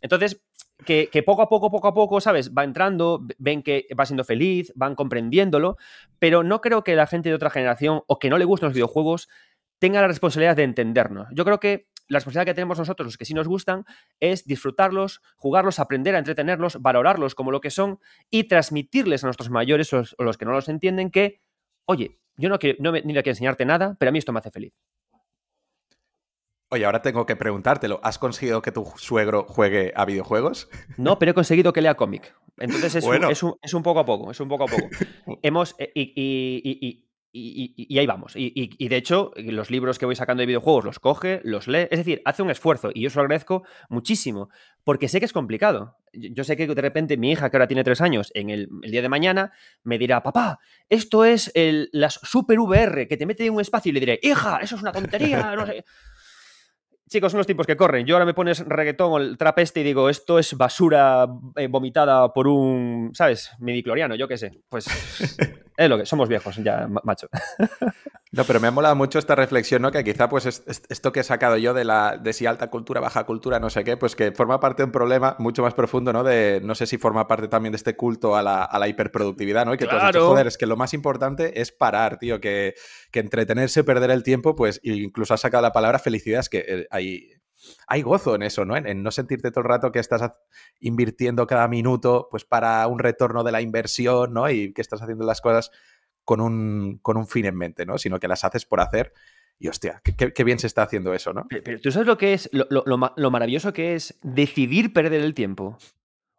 Entonces, que, poco a poco, poco a poco, ¿sabes? Va entrando, ven que va siendo feliz, van comprendiéndolo, pero no creo que la gente de otra generación o que no le gusten los videojuegos tenga la responsabilidad de entendernos. Yo creo que la responsabilidad que tenemos nosotros, los que sí nos gustan, es disfrutarlos, jugarlos, aprender a entretenerlos, valorarlos como lo que son y transmitirles a nuestros mayores o los que no los entienden que, oye, yo no, quiero, no me, ni que enseñarte nada, pero a mí esto me hace feliz. Oye, ahora tengo que preguntártelo. ¿Has conseguido que tu suegro juegue a videojuegos? No, pero he conseguido que lea cómic. Entonces es, un, es, un, poco a poco, es un poco a poco. Hemos, eh, y, y, ahí vamos. Y, de hecho, los libros que voy sacando de videojuegos los coge, los lee. Es decir, hace un esfuerzo y yo se lo agradezco muchísimo porque sé que es complicado. Yo sé que de repente mi hija, que ahora tiene tres años, en el, día de mañana me dirá, papá, esto es el, las super VR que te mete en un espacio y le diré, hija, eso es una tontería, no sé. Chicos, son los tipos que corren. Yo ahora me pones reggaetón o el trap este y digo, esto es basura eh, vomitada por un, ¿sabes? Midicloriano, yo qué sé. Pues es lo que somos viejos ya, macho. No, pero me ha molado mucho esta reflexión, ¿no? Que quizá, pues, esto que he sacado yo de la de si alta cultura, baja cultura, no sé qué, pues que forma parte de un problema mucho más profundo, ¿no? De no sé si forma parte también de este culto a la, hiperproductividad, ¿no? Y que claro. joder, es que lo más importante es parar, tío, que, que entretenerse, perder el tiempo, pues, incluso has sacado la palabra felicidad, es que eh, hay, hay gozo en eso, ¿no? En, no sentirte todo el rato que estás invirtiendo cada minuto, pues, para un retorno de la inversión, ¿no? Y que estás haciendo las cosas con un, con un fin en mente, ¿no? Sino que las haces por hacer. Y hostia, qué, bien se está haciendo eso, ¿no? Pero, tú sabes lo que es, lo, maravilloso que es decidir perder el tiempo.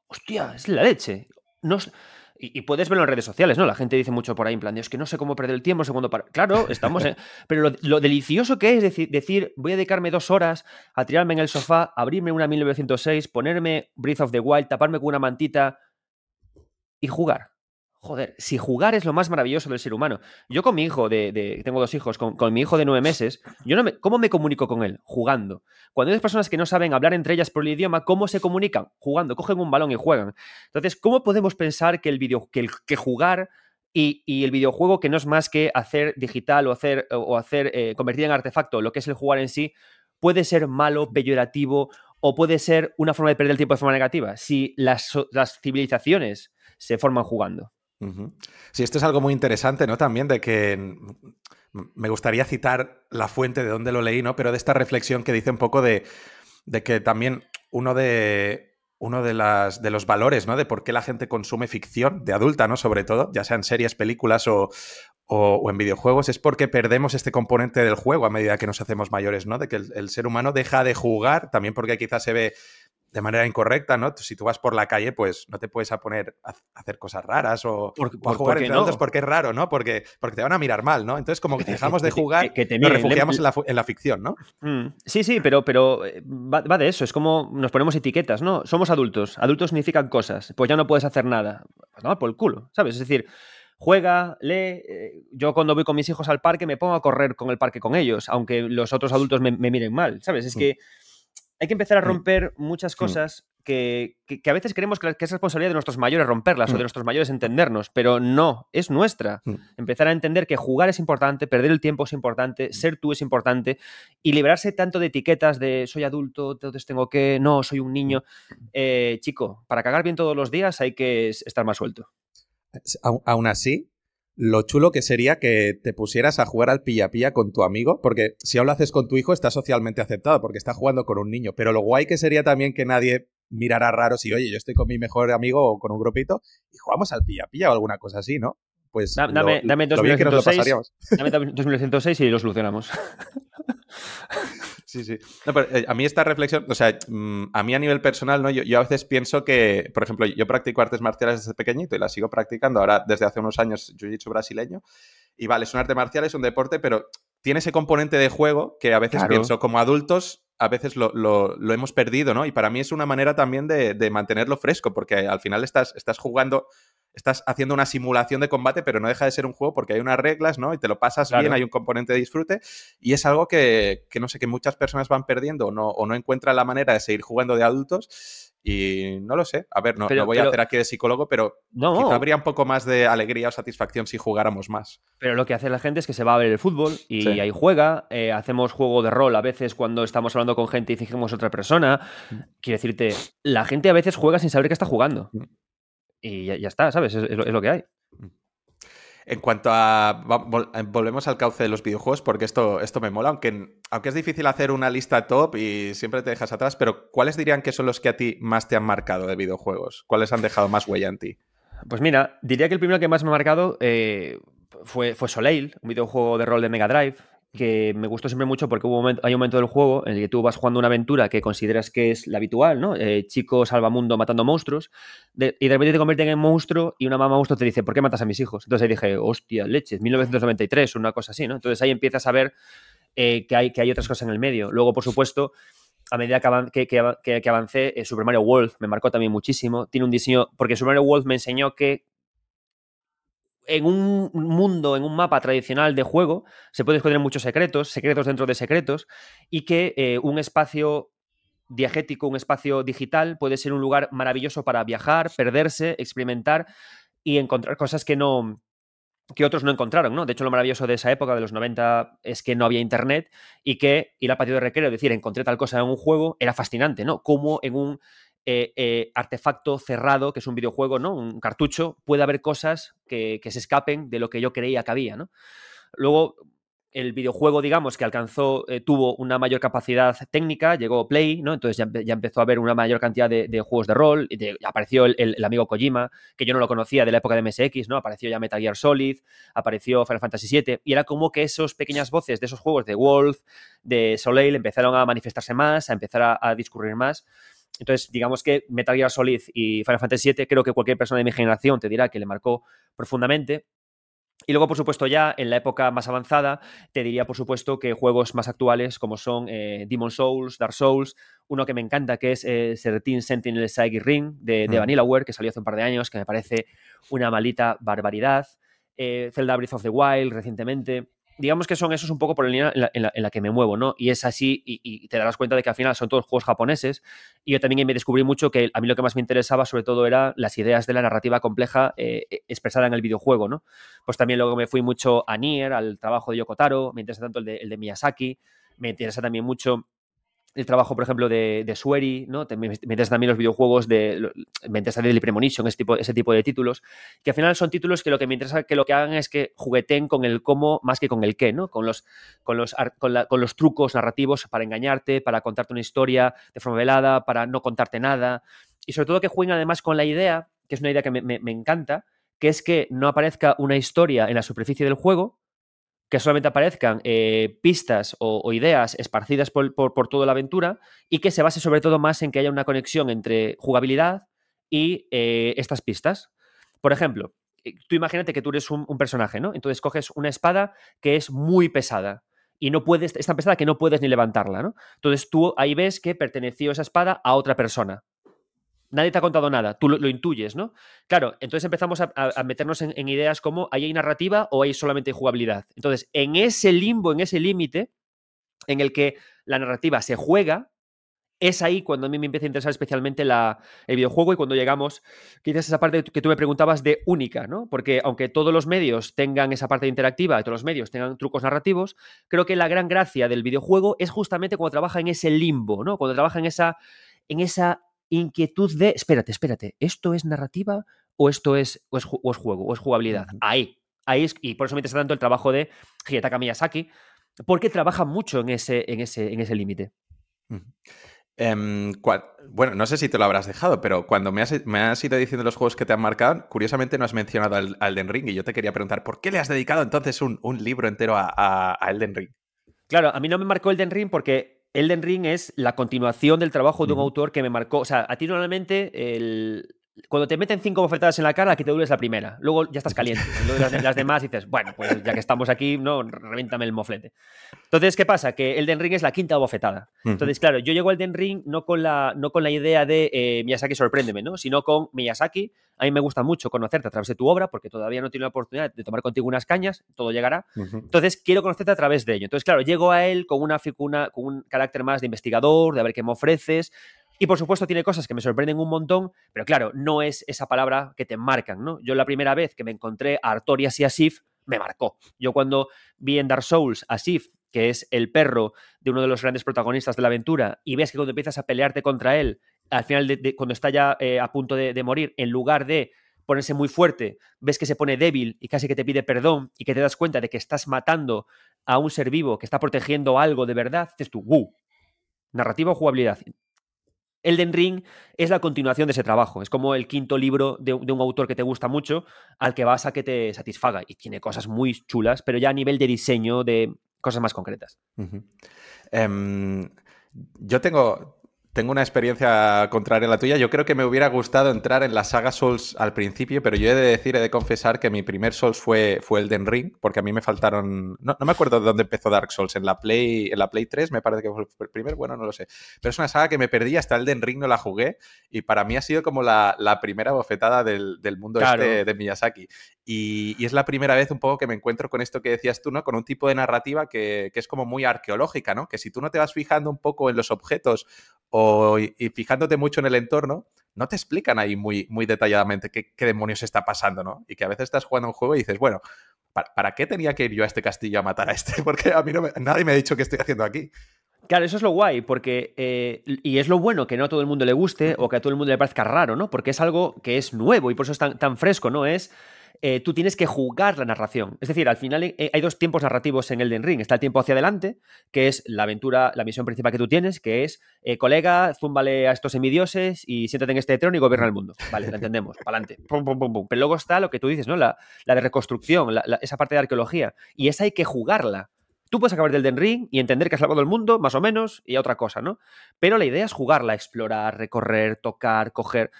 Hostia, es la leche. No, y, puedes verlo en redes sociales, ¿no? La gente dice mucho por ahí en plan, es que no sé cómo perder el tiempo, segundo para. Claro, estamos en. Pero lo, delicioso que es decir, decir, voy a dedicarme dos horas a tirarme en el sofá, abrirme una 1906, ponerme Breath of the Wild, taparme con una mantita y jugar. Joder, si jugar es lo más maravilloso del ser humano. Yo con mi hijo de, tengo dos hijos, con, mi hijo de nueve meses, yo no me, ¿cómo me comunico con él? Jugando. Cuando hay personas que no saben hablar entre ellas por el idioma, ¿cómo se comunican? Jugando, cogen un balón y juegan. Entonces, ¿cómo podemos pensar que el video, que, jugar y, el videojuego, que no es más que hacer digital o hacer, o hacer eh, convertir en artefacto lo que es el jugar en sí, puede ser malo, peyorativo o puede ser una forma de perder el tiempo de forma negativa? Si las civilizaciones se forman jugando. Sí, esto es algo muy interesante, ¿no? También de que me gustaría citar la fuente de donde lo leí, ¿no? Pero de esta reflexión que dice un poco de, que también uno de, uno de, las, de los valores, ¿no? De por qué la gente consume ficción, de adulta, ¿no? Sobre todo, ya sean series, películas o, o, en videojuegos, es porque perdemos este componente del juego a medida que nos hacemos mayores, ¿no? De que el, el, ser humano deja de jugar, también porque quizás se ve de manera incorrecta, ¿no? Si tú vas por la calle, pues no te puedes a poner a hacer cosas raras o, jugar entre otros porque es raro, ¿no? Porque, porque te van a mirar mal, ¿no? Entonces, como que dejamos de jugar, que, nos refugiamos en la, en la, ficción, ¿no? Mm, sí, sí, pero, pero eh, va, de eso, es como nos ponemos etiquetas, ¿no? Somos adultos, adultos significan cosas, pues ya no puedes hacer nada. Pues por el culo, ¿sabes? Es decir, juega, lee. Eh, yo cuando voy con mis hijos al parque me pongo a correr con el parque con ellos, aunque los otros adultos me, miren mal, ¿sabes? Es mm. Que hay que empezar a mm. romper muchas mm. cosas que, a veces creemos que, es responsabilidad de nuestros mayores romperlas o de mm. nuestros mayores entendernos, pero no, es nuestra. Mm. Empezar a entender que jugar es importante, perder el tiempo es importante, ser tú es importante y liberarse tanto de etiquetas de soy adulto, entonces tengo que, no, soy un niño. Eh, chico, para cagar bien todos los días hay que estar más suelto. Aún así, lo chulo que sería que te pusieras a jugar al pilla-pilla con tu amigo, porque si aún lo haces con tu hijo está socialmente aceptado, porque está jugando con un niño, pero lo guay que sería también que nadie mirara raro si, oye, yo estoy con mi mejor amigo o con un grupito y jugamos al pilla-pilla o alguna cosa así, ¿no? Pues dame, dame, 2106, dame 2106 y lo solucionamos. Sí, sí. Eh, a mí esta reflexión, o sea, mm, a mí a nivel personal, ¿no? Yo, yo, a veces pienso que, por ejemplo, yo practico artes marciales desde pequeñito y las sigo practicando ahora desde hace unos años, jiu-jitsu brasileño. Y vale, es un arte marcial, es un deporte, pero tiene ese componente de juego que a veces pienso, como adultos, a veces lo, lo, lo, hemos perdido, ¿no? Y para mí es una manera también de, de mantenerlo fresco, porque al final estás, estás jugando estás haciendo una simulación de combate, pero no deja de ser un juego porque hay unas reglas, ¿no? Y te lo pasas bien, hay un componente de disfrute. Y es algo que, no sé, que muchas personas van perdiendo o no, o no encuentran la manera de seguir jugando de adultos. Y no lo sé. A ver, no, voy a hacer aquí de psicólogo, pero quizá habría un poco más de alegría o satisfacción si jugáramos más. Pero lo que hace la gente es que se va a ver el fútbol y ahí juega. Eh, hacemos juego de rol a veces cuando estamos hablando con gente y fijemos otra persona. Mm. Quiero decirte, la gente a veces juega sin saber que está jugando. Mm y ya, está, ¿sabes? Es, lo, que hay. En cuanto a. Eh, volvemos al cauce de los videojuegos, porque esto, esto me mola, aunque, aunque es difícil hacer una lista top y siempre te dejas atrás, pero ¿cuáles dirían que son los que a ti más te han marcado de videojuegos? ¿Cuáles han dejado más huella en ti? Pues mira, diría que el primero que más me ha marcado eh, fue, fue Soleil, un videojuego de rol de Mega Drive, que me gustó siempre mucho porque hay un momento del juego en el que tú vas jugando una aventura que consideras que es la habitual, ¿no? Eh, chico salvamundo matando monstruos, y de repente te convierten en monstruo y una mamá monstruo te dice, ¿por qué matas a mis hijos? Entonces ahí dije, hostia, leches, 1993, una cosa así, ¿no? Entonces ahí empiezas a ver eh, que, hay, que hay otras cosas en el medio. Luego, por supuesto, a medida que, que, avancé, eh, Super Mario World me marcó también muchísimo. Tiene un diseño, porque Super Mario World me enseñó que en un mundo, en un mapa tradicional de juego, se pueden esconder muchos secretos, secretos dentro de secretos, y que eh, un espacio diegético, un espacio digital, puede ser un lugar maravilloso para viajar, perderse, experimentar y encontrar cosas que no que otros no encontraron, ¿no? De hecho, lo maravilloso de esa época, de los 90, es que no había internet y que ir al patio de recreo, decir, encontré tal cosa en un juego, era fascinante, ¿no? Como en un eh, eh, artefacto cerrado, que es un videojuego, ¿no? Un cartucho, puede haber cosas que, se escapen de lo que yo creía que había, ¿no? Luego, el videojuego, digamos, que alcanzó, eh, tuvo una mayor capacidad técnica, llegó Play, ¿no? Entonces ya, empezó a haber una mayor cantidad de, juegos de rol, apareció el, amigo Kojima, que yo no lo conocía de la época de MSX, ¿no? Apareció ya Metal Gear Solid, apareció Final Fantasy VII, y era como que esas pequeñas voces de esos juegos de Wolf, de Soleil, empezaron a manifestarse más, a empezar a discurrir más. Entonces, digamos que Metal Gear Solid y Final Fantasy VII creo que cualquier persona de mi generación te dirá que le marcó profundamente. Y luego, por supuesto, ya en la época más avanzada, te diría, por supuesto, que juegos más actuales como son eh, Demon Souls, Dark Souls, uno que me encanta que es eh, Sentinel Psychic Ring de, de mm. Vanillaware, que salió hace un par de años, que me parece una malita barbaridad. Eh, Zelda Breath of the Wild recientemente digamos que son esos un poco por la línea en la, que me muevo, ¿no? Y es así, y, te darás cuenta de que al final son todos juegos japoneses. Y yo también me descubrí mucho que a mí lo que más me interesaba, sobre todo, era las ideas de la narrativa compleja eh, expresada en el videojuego, ¿no? Pues también luego me fui mucho a Nier, al trabajo de Yokotaro, me interesa tanto el de, el de Miyazaki, me interesa también mucho el trabajo, por ejemplo, de, de Sueri, ¿no? Me, interesa también los videojuegos de. Me interesa Daily Premonition, ese tipo, ese tipo de títulos. Que al final son títulos que lo que me interesa que lo que hagan es que jugueten con el cómo más que con el qué, ¿no? Con los, con los, con, los trucos narrativos para engañarte, para contarte una historia de forma velada, para no contarte nada. Y sobre todo que jueguen además con la idea, que es una idea que me, me encanta, que es que no aparezca una historia en la superficie del juego, que solamente aparezcan eh, pistas o, ideas esparcidas por, toda la aventura y que se base sobre todo más en que haya una conexión entre jugabilidad y eh, estas pistas. Por ejemplo, eh, tú imagínate que tú eres un, personaje, ¿no? Entonces coges una espada que es muy pesada y no puedes, es tan pesada que no puedes ni levantarla, ¿no? Entonces tú ahí ves que perteneció esa espada a otra persona nadie te ha contado nada, tú lo, intuyes, ¿no? Claro, entonces empezamos a, meternos en, ideas como ¿ahí hay narrativa o hay solamente jugabilidad? Entonces, en ese limbo, en ese límite en el que la narrativa se juega es ahí cuando a mí me empieza a interesar especialmente la, el videojuego y cuando llegamos, quizás esa parte que tú me preguntabas de única, ¿no? Porque aunque todos los medios tengan esa parte interactiva, todos los medios tengan trucos narrativos, creo que la gran gracia del videojuego es justamente cuando trabaja en ese limbo, ¿no? Cuando trabaja en esa, en esa inquietud de, espérate, espérate, ¿esto es narrativa o esto es, o es, juego, o es jugabilidad? Ahí, ahí es, y por eso me interesa tanto el trabajo de Hidetaka Miyazaki, porque trabaja mucho en ese, en ese, en ese límite. Em, bueno, no sé si te lo habrás dejado, pero cuando me has, ido diciendo los juegos que te han marcado, curiosamente no has mencionado al, Elden Ring y yo te quería preguntar, ¿por qué le has dedicado entonces un, libro entero a, Elden Ring? Claro, a mí no me marcó Elden Ring porque Elden Ring es la continuación del trabajo de un autor que me marcó. O sea, a ti normalmente el, cuando te meten cinco bofetadas en la cara, la que te duele es la primera. Luego ya estás caliente. Luego las, demás dices, bueno, pues ya que estamos aquí, no, revéntame el moflete. Entonces, ¿qué pasa? Que Elden Ring es la quinta bofetada. Entonces, claro, yo llego al Elden Ring no con la, no con la idea de eh, Miyazaki sorpréndeme, ¿no? Sino con Miyazaki. A mí me gusta mucho conocerte a través de tu obra, porque todavía no tengo la oportunidad de tomar contigo unas cañas, todo llegará. Entonces, quiero conocerte a través de ello. Entonces, claro, llego a él con una, una, con un carácter más de investigador, de a ver qué me ofreces, y por supuesto tiene cosas que me sorprenden un montón, pero claro, no es esa palabra que te marcan, ¿no? Yo la primera vez que me encontré a Artorias y a Sif, me marcó. Yo cuando vi en Dark Souls a Sif, que es el perro de uno de los grandes protagonistas de la aventura, y ves que cuando empiezas a pelearte contra él, al final, de, cuando está ya eh, a punto de, morir, en lugar de ponerse muy fuerte, ves que se pone débil y casi que te pide perdón y que te das cuenta de que estás matando a un ser vivo que está protegiendo algo de verdad, dices tú, ¡wow! Narrativa o jugabilidad. Elden Ring es la continuación de ese trabajo. Es como el quinto libro de, un autor que te gusta mucho, al que vas a que te satisfaga. Y tiene cosas muy chulas, pero ya a nivel de diseño, de cosas más concretas. Em, yo tengo, tengo una experiencia contraria a la tuya. Yo creo que me hubiera gustado entrar en la saga Souls al principio, pero yo he de decir, he de confesar que mi primer Souls fue, fue Elden Ring, porque a mí me faltaron. No, me acuerdo de dónde empezó Dark Souls. En la, Play, en la Play 3 me parece que fue el primer, bueno, no lo sé. Pero es una saga que me perdí, hasta Elden Ring no la jugué, y para mí ha sido como la, primera bofetada del, mundo este de Miyazaki. Y, es la primera vez un poco que me encuentro con esto que decías tú, ¿no? Con un tipo de narrativa que, que es como muy arqueológica, ¿no? Que si tú no te vas fijando un poco en los objetos o, y fijándote mucho en el entorno, no te explican ahí muy, muy detalladamente qué, demonios está pasando, ¿no? Y que a veces estás jugando un juego y dices, bueno, ¿para, qué tenía que ir yo a este castillo a matar a este? Porque a mí no nadie me ha dicho qué estoy haciendo aquí. Claro, eso es lo guay, porque. Eh, y es lo bueno que no a todo el mundo le guste o que a todo el mundo le parezca raro, ¿no? Porque es algo que es nuevo y por eso es tan, tan fresco, ¿no? Es eh, tú tienes que jugar la narración. Es decir, al final eh, hay dos tiempos narrativos en Elden Ring. Está el tiempo hacia adelante, que es la aventura, la misión principal que tú tienes, que es, eh, colega, zúmbale a estos semidioses y siéntate en este trono y gobierna el mundo. Vale, la entendemos, para adelante. Pero luego está lo que tú dices, ¿no? La, de reconstrucción, esa parte de arqueología. Y esa hay que jugarla. Tú puedes acabar del Den Ring y entender que has salvado el mundo, más o menos, y otra cosa, ¿no? Pero la idea es jugarla, explorar, recorrer, tocar, coger.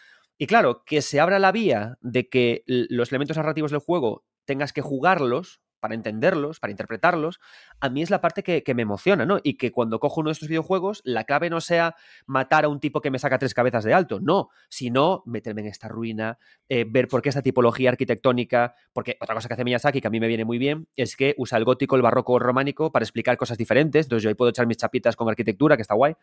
Y claro, que se abra la vía de que los elementos narrativos del juego tengas que jugarlos para entenderlos, para interpretarlos, a mí es la parte que, me emociona, ¿no? Y que cuando cojo uno de estos videojuegos, la clave no sea matar a un tipo que me saca tres cabezas de alto, no, sino meterme en esta ruina, eh, ver por qué esta tipología arquitectónica, porque otra cosa que hace Miyazaki, que a mí me viene muy bien, es que usa el gótico, el barroco, el románico para explicar cosas diferentes, entonces yo ahí puedo echar mis chapitas con arquitectura, que está guay,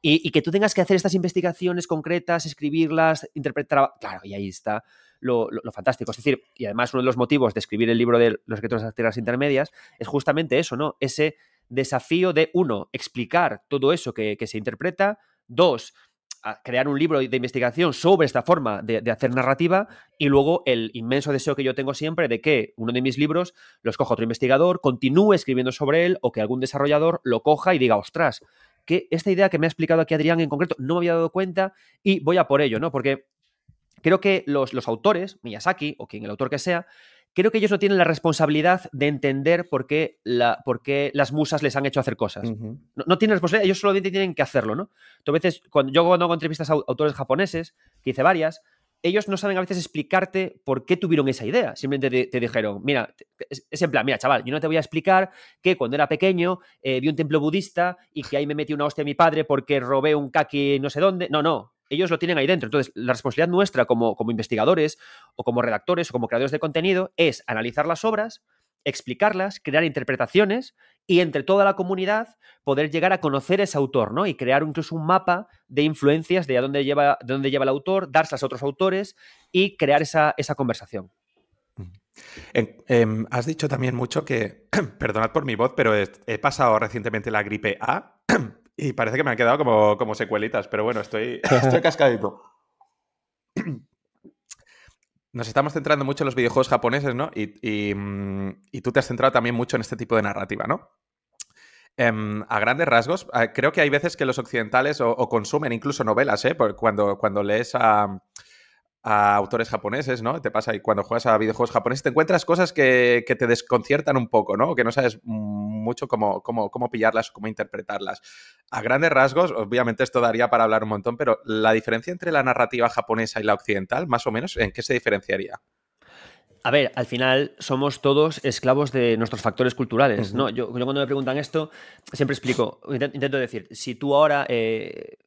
y, y que tú tengas que hacer estas investigaciones concretas, escribirlas, interpretar, claro, y ahí está lo, fantástico. Es decir, y además uno de los motivos de escribir el libro de los secretos de las tierras intermedias es justamente eso, ¿no? Ese desafío de, uno, explicar todo eso que, se interpreta, dos, crear un libro de investigación sobre esta forma de, hacer narrativa y luego el inmenso deseo que yo tengo siempre de que uno de mis libros los coja otro investigador, continúe escribiendo sobre él o que algún desarrollador lo coja y diga, ostras, que esta idea que me ha explicado aquí Adrián en concreto no me había dado cuenta y voy a por ello, ¿no? Porque creo que los, autores, Miyazaki o quien el autor que sea, creo que ellos no tienen la responsabilidad de entender por qué, la, por qué las musas les han hecho hacer cosas. no, tienen responsabilidad, ellos solamente tienen que hacerlo, ¿no? a veces, cuando yo cuando hago entrevistas a autores japoneses, que hice varias, ellos no saben a veces explicarte por qué tuvieron esa idea. Simplemente te, dijeron, mira, es, en plan, mira, chaval, yo no te voy a explicar que cuando era pequeño eh, vi un templo budista y que ahí me metí una hostia a mi padre porque robé un kaki no sé dónde. No, no ellos lo tienen ahí dentro. Entonces, la responsabilidad nuestra como, como investigadores o como redactores o como creadores de contenido es analizar las obras explicarlas, crear interpretaciones y entre toda la comunidad poder llegar a conocer ese autor, ¿no? Y crear incluso un mapa de influencias de a dónde lleva, de dónde lleva el autor, darse a otros autores y crear esa, esa conversación. Em, has dicho también mucho que, perdonad por mi voz, pero he, pasado recientemente la gripe A y parece que me han quedado como, como secuelitas, pero bueno, estoy, estoy cascadito. Nos estamos centrando mucho en los videojuegos japoneses, ¿no? Mm, y, tú te has centrado también mucho en este tipo de narrativa, ¿no? Em, a grandes rasgos, eh, creo que hay veces que los occidentales o, consumen incluso novelas, ¿eh? cuando, cuando lees a, a autores japoneses, ¿no? Te pasa y cuando juegas a videojuegos japoneses te encuentras cosas que, te desconciertan un poco, ¿no? Que no sabes mucho cómo, cómo, cómo pillarlas, cómo interpretarlas. A grandes rasgos, obviamente esto daría para hablar un montón, pero la diferencia entre la narrativa japonesa y la occidental, más o menos, ¿en qué se diferenciaría? A ver, al final somos todos esclavos de nuestros factores culturales, ¿no? Yo, cuando me preguntan esto, siempre explico, intento decir, si tú ahora eh,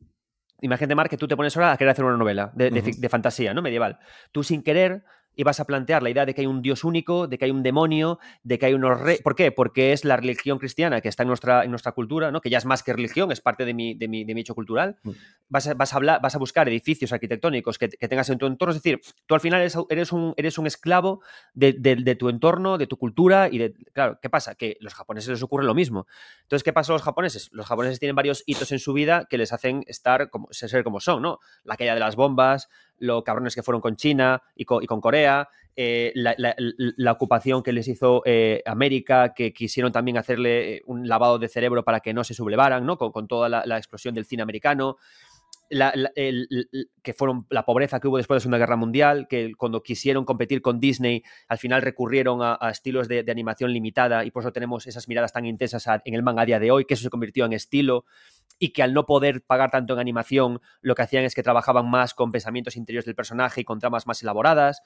imagínate, Mar, que tú te pones ahora a querer hacer una novela de, de fantasía, ¿no? Medieval. Tú sin querer y vas a plantear la idea de que hay un Dios único, de que hay un demonio, de que hay unos reyes. ¿Por qué? Porque es la religión cristiana que está en nuestra, en nuestra cultura, ¿no? que ya es más que religión, es parte de mi, de mi, de mi hecho cultural. Mm. Vas, a, vas, a hablar, vas a buscar edificios arquitectónicos que, tengas en tu entorno. Es decir, tú al final eres, eres, un, eres un esclavo de, de, tu entorno, de tu cultura y de. Claro, ¿qué pasa? Que a los japoneses les ocurre lo mismo. Entonces, ¿qué pasa a los japoneses? Los japoneses tienen varios hitos en su vida que les hacen estar como, ser como son, ¿no? La caída de las bombas, los cabrones que fueron con China y con, Corea, eh, la, ocupación que les hizo eh, América, que quisieron también hacerle eh, un lavado de cerebro para que no se sublevaran, ¿no? Con, toda la, explosión del cine americano. Que fueron la pobreza que hubo después de la Segunda Guerra Mundial, que cuando quisieron competir con Disney, al final recurrieron a, estilos de, animación limitada y por eso tenemos esas miradas tan intensas en el manga a día de hoy, que eso se convirtió en estilo y que al no poder pagar tanto en animación, lo que hacían es que trabajaban más con pensamientos interiores del personaje y con tramas más elaboradas.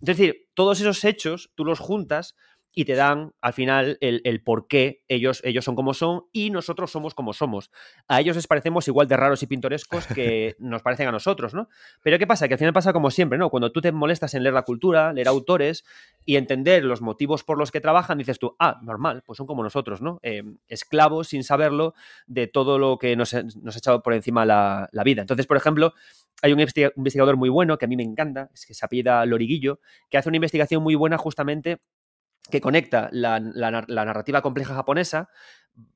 Es decir, todos esos hechos tú los juntas y te dan al final el, por qué ellos, ellos son como son y nosotros somos como somos. A ellos les parecemos igual de raros y pintorescos que nos parecen a nosotros, ¿no? Pero ¿qué pasa? Que al final pasa como siempre, ¿no? Cuando tú te molestas en leer la cultura, leer autores y entender los motivos por los que trabajan, dices tú, ah, normal, pues son como nosotros, ¿no? Eh, esclavos, sin saberlo, de todo lo que nos, nos ha echado por encima la, la vida. Entonces, por ejemplo, hay un investigador muy bueno que a mí me encanta, es que se apellida Loriguillo, que hace una investigación muy buena justamente que conecta la, narrativa compleja japonesa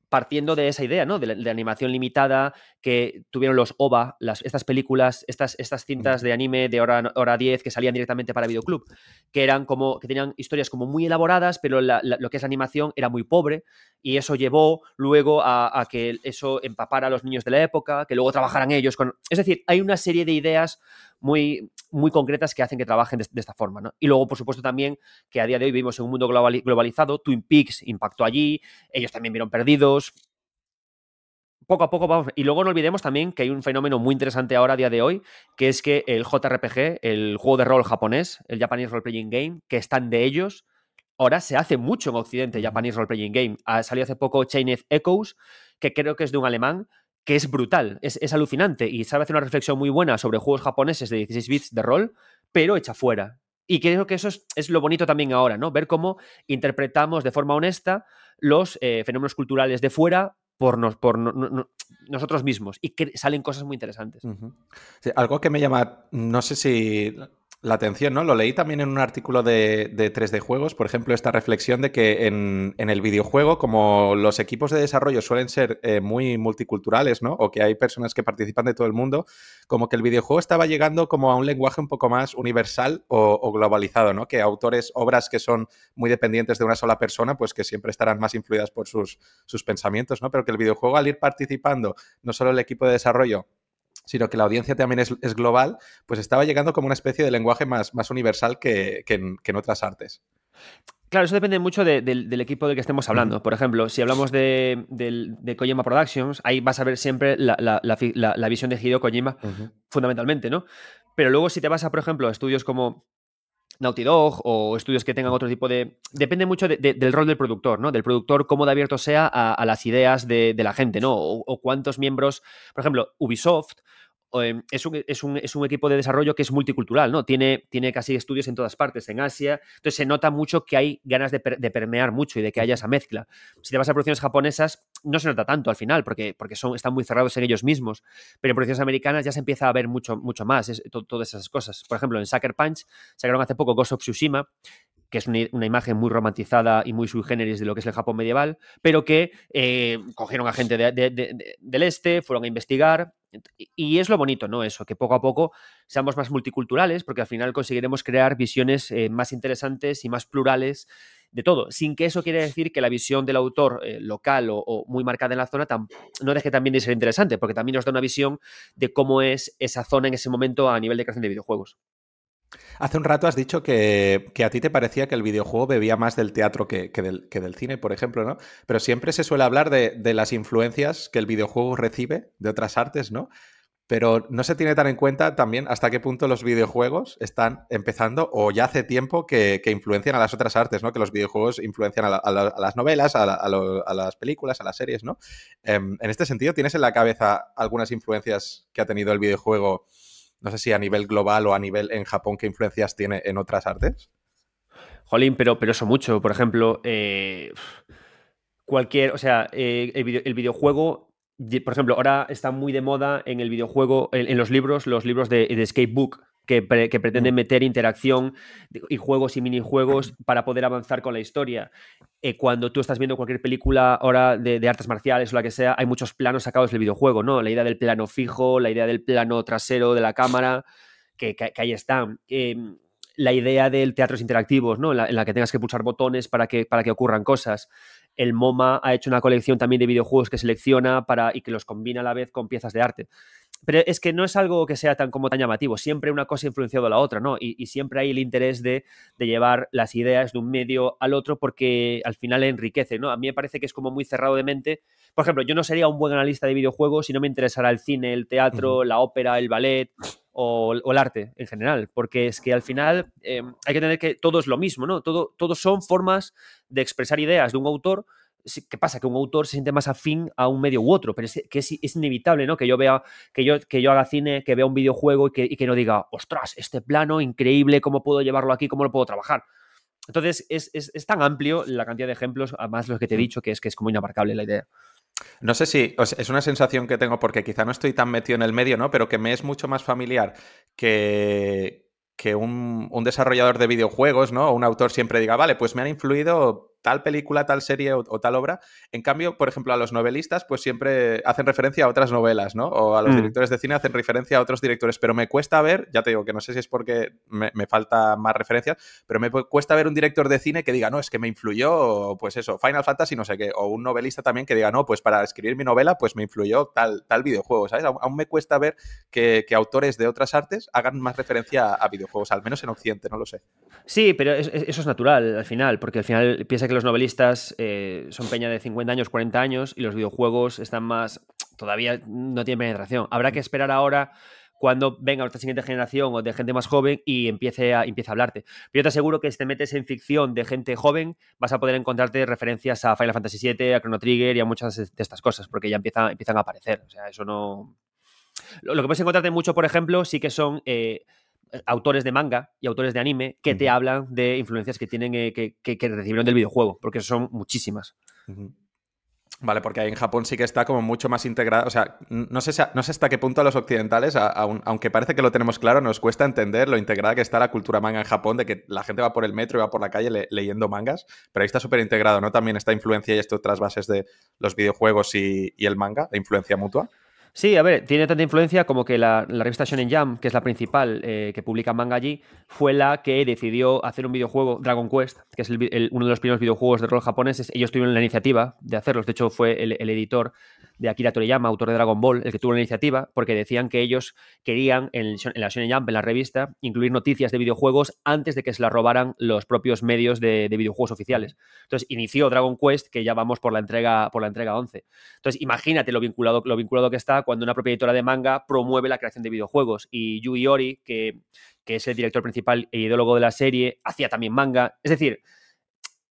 partiendo de esa idea, ¿no? De, animación limitada que tuvieron los OVA, las, estas películas, estas, estas cintas de anime de hora, hora 10 que salían directamente para videoclub, que eran como, que tenían historias como muy elaboradas, pero lo que es la animación era muy pobre, y eso llevó luego a, a, que eso empapara a los niños de la época, que luego trabajaran ellos con... Es decir, hay una serie de ideas muy, muy concretas que hacen que trabajen de, esta forma. ¿no? Y luego, por supuesto, también que a día de hoy vivimos en un mundo globalizado, Twin Peaks impactó allí, ellos también vieron perdidos. Poco a poco vamos. Y luego no olvidemos también que hay un fenómeno muy interesante ahora a día de hoy, que es que el JRPG, el juego de rol japonés, el Japanese Role Playing Game, que están de ellos, ahora se hace mucho en Occidente, Japanese Role Playing Game. Ha salido hace poco Chained Echoes, que creo que es de un alemán, que es brutal, es, alucinante y sabe hacer una reflexión muy buena sobre juegos japoneses de 16 bits de rol, pero hecha fuera. Y creo que eso es, lo bonito también ahora, ¿no? Ver cómo interpretamos de forma honesta los eh, fenómenos culturales de fuera por, por nosotros mismos y que salen cosas muy interesantes. algo que me llama, no sé si la atención, ¿no? Lo leí también en un artículo de, 3D Juegos, por ejemplo, esta reflexión de que en, el videojuego, como los equipos de desarrollo suelen ser eh, muy multiculturales, ¿no? O que hay personas que participan de todo el mundo, como que el videojuego estaba llegando como a un lenguaje un poco más universal o, globalizado, ¿no? Que autores, obras que son muy dependientes de una sola persona, pues que siempre estarán más influidas por sus, sus pensamientos, ¿no? Pero que el videojuego al ir participando, no solo el equipo de desarrollo, sino que la audiencia también es, global, pues estaba llegando como una especie de lenguaje más, más universal que, en, otras artes. Claro, eso depende mucho del equipo del que estemos hablando. Por ejemplo, si hablamos de, de, Kojima Productions, ahí vas a ver siempre la, visión de Hideo Kojima, fundamentalmente, ¿no? Pero luego si te vas a, por ejemplo, a estudios como Naughty Dog o estudios que tengan otro tipo de... Depende mucho del rol del productor, ¿no? Del productor, cómo de abierto sea a, las ideas de, la gente, ¿no? O, cuántos miembros... Por ejemplo, Ubisoft es un, es, un, es un, equipo de desarrollo que es multicultural, ¿no? Tiene, tiene casi estudios en todas partes, en Asia. Entonces se nota mucho que hay ganas de, de, permear mucho y de que haya esa mezcla. Si te vas a producciones japonesas, no se nota tanto al final, porque, porque son, están muy cerrados en ellos mismos. Pero en producciones americanas ya se empieza a ver mucho, mucho más es, to, todas esas cosas. Por ejemplo, en Sucker Punch sacaron hace poco Ghost of Tsushima, que es una, imagen muy romantizada y muy sui generis de lo que es el Japón medieval, pero que eh, cogieron a gente de, de, de, del este, fueron a investigar. Y es lo bonito, ¿no? Eso, que poco a poco seamos más multiculturales, porque al final conseguiremos crear visiones eh, más interesantes y más plurales de todo, sin que eso quiera decir que la visión del autor eh, local o, o, muy marcada en la zona no deje también de ser interesante, porque también nos da una visión de cómo es esa zona en ese momento a nivel de creación de videojuegos. Hace un rato has dicho que, que, a ti te parecía que el videojuego bebía más del teatro que, que, del, que, del, cine, por ejemplo, ¿no? Pero siempre se suele hablar de, de, las influencias que el videojuego recibe de otras artes, ¿no? Pero no se tiene tan en cuenta también hasta qué punto los videojuegos están empezando o ya hace tiempo que, influencian a las otras artes, ¿no? Que los videojuegos influencian a, la, a, la, a las novelas, a, las películas, a las series, ¿no? Eh, en este sentido, ¿tienes en la cabeza algunas influencias que ha tenido el videojuego? No sé si a nivel global o a nivel en Japón, ¿qué influencias tiene en otras artes? Jolín, pero, pero eso mucho. Por ejemplo, eh, cualquier, o sea, eh, el, video, el, videojuego, por ejemplo, ahora está muy de moda en el videojuego, en, los libros, los libros de, de Escape Book, que, pre, que, pretenden meter interacción y juegos y minijuegos para poder avanzar con la historia. Eh, cuando tú estás viendo cualquier película ahora de, de, artes marciales o la que sea, hay muchos planos sacados del videojuego, ¿no? La idea del plano fijo, la idea del plano trasero de la cámara, que, que, que ahí están. Eh, la idea del teatros interactivos, ¿no? En la, en la, que tengas que pulsar botones para que, para que ocurran cosas. El MoMA ha hecho una colección también de videojuegos que selecciona para, y que los combina a la vez con piezas de arte pero es que no es algo que sea tan como tan llamativo, siempre una cosa ha influenciado a la otra, ¿no? Y, y siempre hay el interés de, de, llevar las ideas de un medio al otro porque al final enriquece, ¿no? A mí me parece que es como muy cerrado de mente. Por ejemplo, yo no sería un buen analista de videojuegos si no me interesara el cine, el teatro, uh -huh. la ópera, el ballet o, o, el arte en general, porque es que al final eh, hay que tener que todo es lo mismo, ¿no? Todo, todos son formas de expresar ideas de un autor ¿qué pasa? Que un autor se siente más afín a un medio u otro, pero es, que es, es, inevitable, ¿no? Que yo vea, que yo, que yo haga cine, que vea un videojuego y que, y que no diga, ostras, este plano increíble, ¿cómo puedo llevarlo aquí? ¿Cómo lo puedo trabajar? Entonces, es, es, es, tan amplio la cantidad de ejemplos, además los que te he dicho, que es que es como inabarcable la idea. No sé si o sea, es una sensación que tengo porque quizá no estoy tan metido en el medio, ¿no? Pero que me es mucho más familiar que, que un, un desarrollador de videojuegos, ¿no? O un autor siempre diga, vale, pues me han influido tal película, tal serie o, o, tal obra. En cambio, por ejemplo, a los novelistas, pues siempre hacen referencia a otras novelas, ¿no? O a los mm. directores de cine hacen referencia a otros directores. Pero me cuesta ver, ya te digo que no sé si es porque me, me falta más referencias, pero me cuesta ver un director de cine que diga, no, es que me influyó, pues eso, Final Fantasy, no sé qué. O un novelista también que diga, no, pues para escribir mi novela, pues me influyó tal, tal videojuego, ¿sabes? Aún, aún me cuesta ver que, que, autores de otras artes hagan más referencia a, a, videojuegos, al menos en Occidente, no lo sé. Sí, pero es, eso es natural al final, porque al final piensa que los novelistas eh, son peña de 50 años, 40 años y los videojuegos están más. todavía no tienen penetración. Habrá que esperar ahora cuando venga nuestra siguiente generación o de gente más joven y empiece a, empiece a hablarte. Pero yo te aseguro que si te metes en ficción de gente joven, vas a poder encontrarte referencias a Final Fantasy VII, a Chrono Trigger y a muchas de estas cosas, porque ya empieza, empiezan a aparecer. O sea, eso no. Lo, lo que puedes encontrarte mucho, por ejemplo, sí que son. Eh, autores de manga y autores de anime que uh -huh. te hablan de influencias que tienen eh, que, que, que, recibieron del videojuego, porque son muchísimas. Uh -huh. Vale, porque ahí en Japón sí que está como mucho más integrada. O sea, no sé, no sé hasta qué punto a los occidentales, a, a, aunque parece que lo tenemos claro, nos cuesta entender lo integrada que está la cultura manga en Japón, de que la gente va por el metro y va por la calle le, leyendo mangas, pero ahí está súper integrado, ¿no? También esta influencia y estas otras bases de los videojuegos y, y el manga, la influencia mutua. Sí, a ver, tiene tanta influencia como que la, la revista Shonen Jump, que es la principal eh, que publica manga allí, fue la que decidió hacer un videojuego, Dragon Quest, que es el, uno de los primeros videojuegos de rol japoneses. Ellos tuvieron la iniciativa de hacerlos, de hecho fue el, editor de Akira Toriyama, autor de Dragon Ball, el que tuvo la iniciativa, porque decían que ellos querían en, la Jump, en la revista, incluir noticias de videojuegos antes de que se las robaran los propios medios de, de videojuegos oficiales. Entonces inició Dragon Quest, que ya vamos por la entrega, por la entrega 11. Entonces imagínate lo vinculado, lo vinculado que está cuando una propia editora de manga promueve la creación de videojuegos. Y Yui Ori, que, que es el director principal e ideólogo de la serie, hacía también manga. Es decir,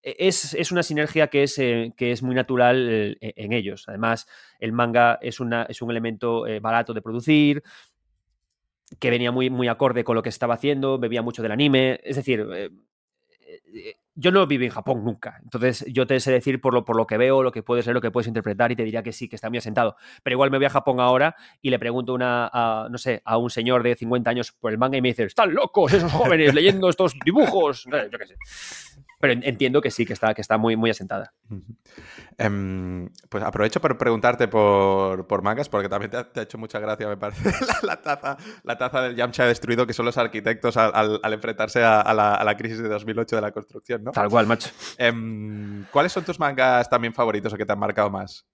es, es, una sinergia que es, eh, que es muy natural eh, en ellos. Además, el manga es, una, es un elemento eh, barato de producir, que venía muy, muy acorde con lo que estaba haciendo, bebía mucho del anime, es decir, yo no viví en Japón nunca, entonces yo te sé decir por lo, por lo que veo, lo que puedes ser, lo que puedes interpretar y te diría que sí, que está muy asentado. Pero igual me voy a Japón ahora y le pregunto a, no sé, a un señor de 50 años por el manga y me dice, están locos esos jóvenes leyendo estos dibujos. Yo qué sé. Pero entiendo que sí, que está, que está muy, muy asentada. Em, pues aprovecho por preguntarte por, por mangas, porque también te ha, hecho mucha gracia, me parece, la, taza, la taza del Yamcha destruido, que son los arquitectos al, enfrentarse a, la, crisis de 2008 de la construcción, ¿no? Tal cual, macho. Em, ¿Cuáles son tus mangas también favoritos o que te han marcado más?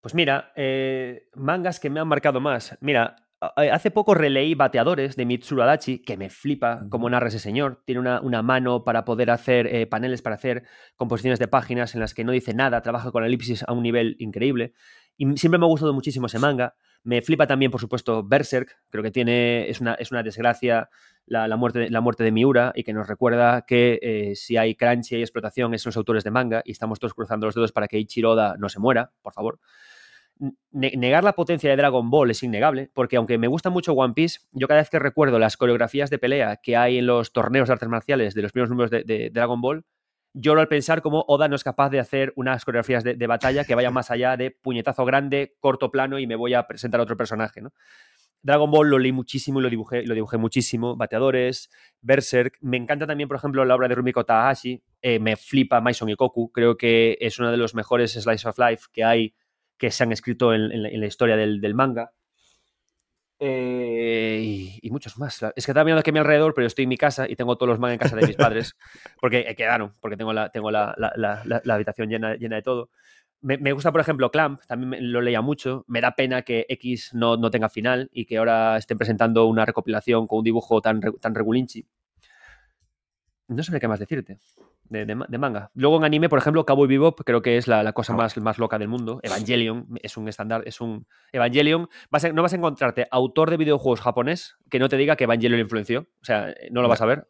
Pues mira, eh, mangas que me han marcado más. Mira, Hace poco releí Bateadores de Mitsuru Adachi, que me flipa cómo narra ese señor. Tiene una, mano para poder hacer eh, paneles, para hacer composiciones de páginas en las que no dice nada, trabaja con elipsis a un nivel increíble. Y siempre me ha gustado muchísimo ese manga. Me flipa también, por supuesto, Berserk. Creo que tiene, es, una, es una desgracia la, muerte, la muerte de Miura y que nos recuerda que eh, si hay crunch y hay explotación es los autores de manga y estamos todos cruzando los dedos para que Ichiroda no se muera, por favor negar la potencia de Dragon Ball es innegable, porque aunque me gusta mucho One Piece, yo cada vez que recuerdo las coreografías de pelea que hay en los torneos de artes marciales de los primeros números de, Dragon Ball, lloro al pensar cómo Oda no es capaz de hacer unas coreografías de, batalla que vayan más allá de puñetazo grande, corto plano y me voy a presentar a otro personaje. Dragon Ball lo leí muchísimo y lo dibujé, lo dibujé muchísimo. Bateadores, Berserk. Me encanta también, por ejemplo, la obra de Rumiko Takahashi. Eh, me flipa Maison Ikoku. Creo que es uno de los mejores slice of life que hay que se han escrito en, la, historia del, manga. Eh, y, muchos más. Es que estaba mirando aquí a mi alrededor, pero estoy en mi casa y tengo todos los mangas en casa de mis padres, porque quedaron, porque tengo la, tengo la, habitación llena, llena de todo. Me, gusta, por ejemplo, Clamp, también lo leía mucho. Me da pena que X no, no, tenga final y que ahora estén presentando una recopilación con un dibujo tan, tan regulinchi. No sé qué más decirte de, manga. Luego en anime, por ejemplo, Cowboy Bebop creo que es la, cosa más, más loca del mundo. Evangelion es un estándar, es un... Evangelion, no vas a encontrarte autor de videojuegos japonés que no te diga que Evangelion influenció. O sea, no lo vas a ver.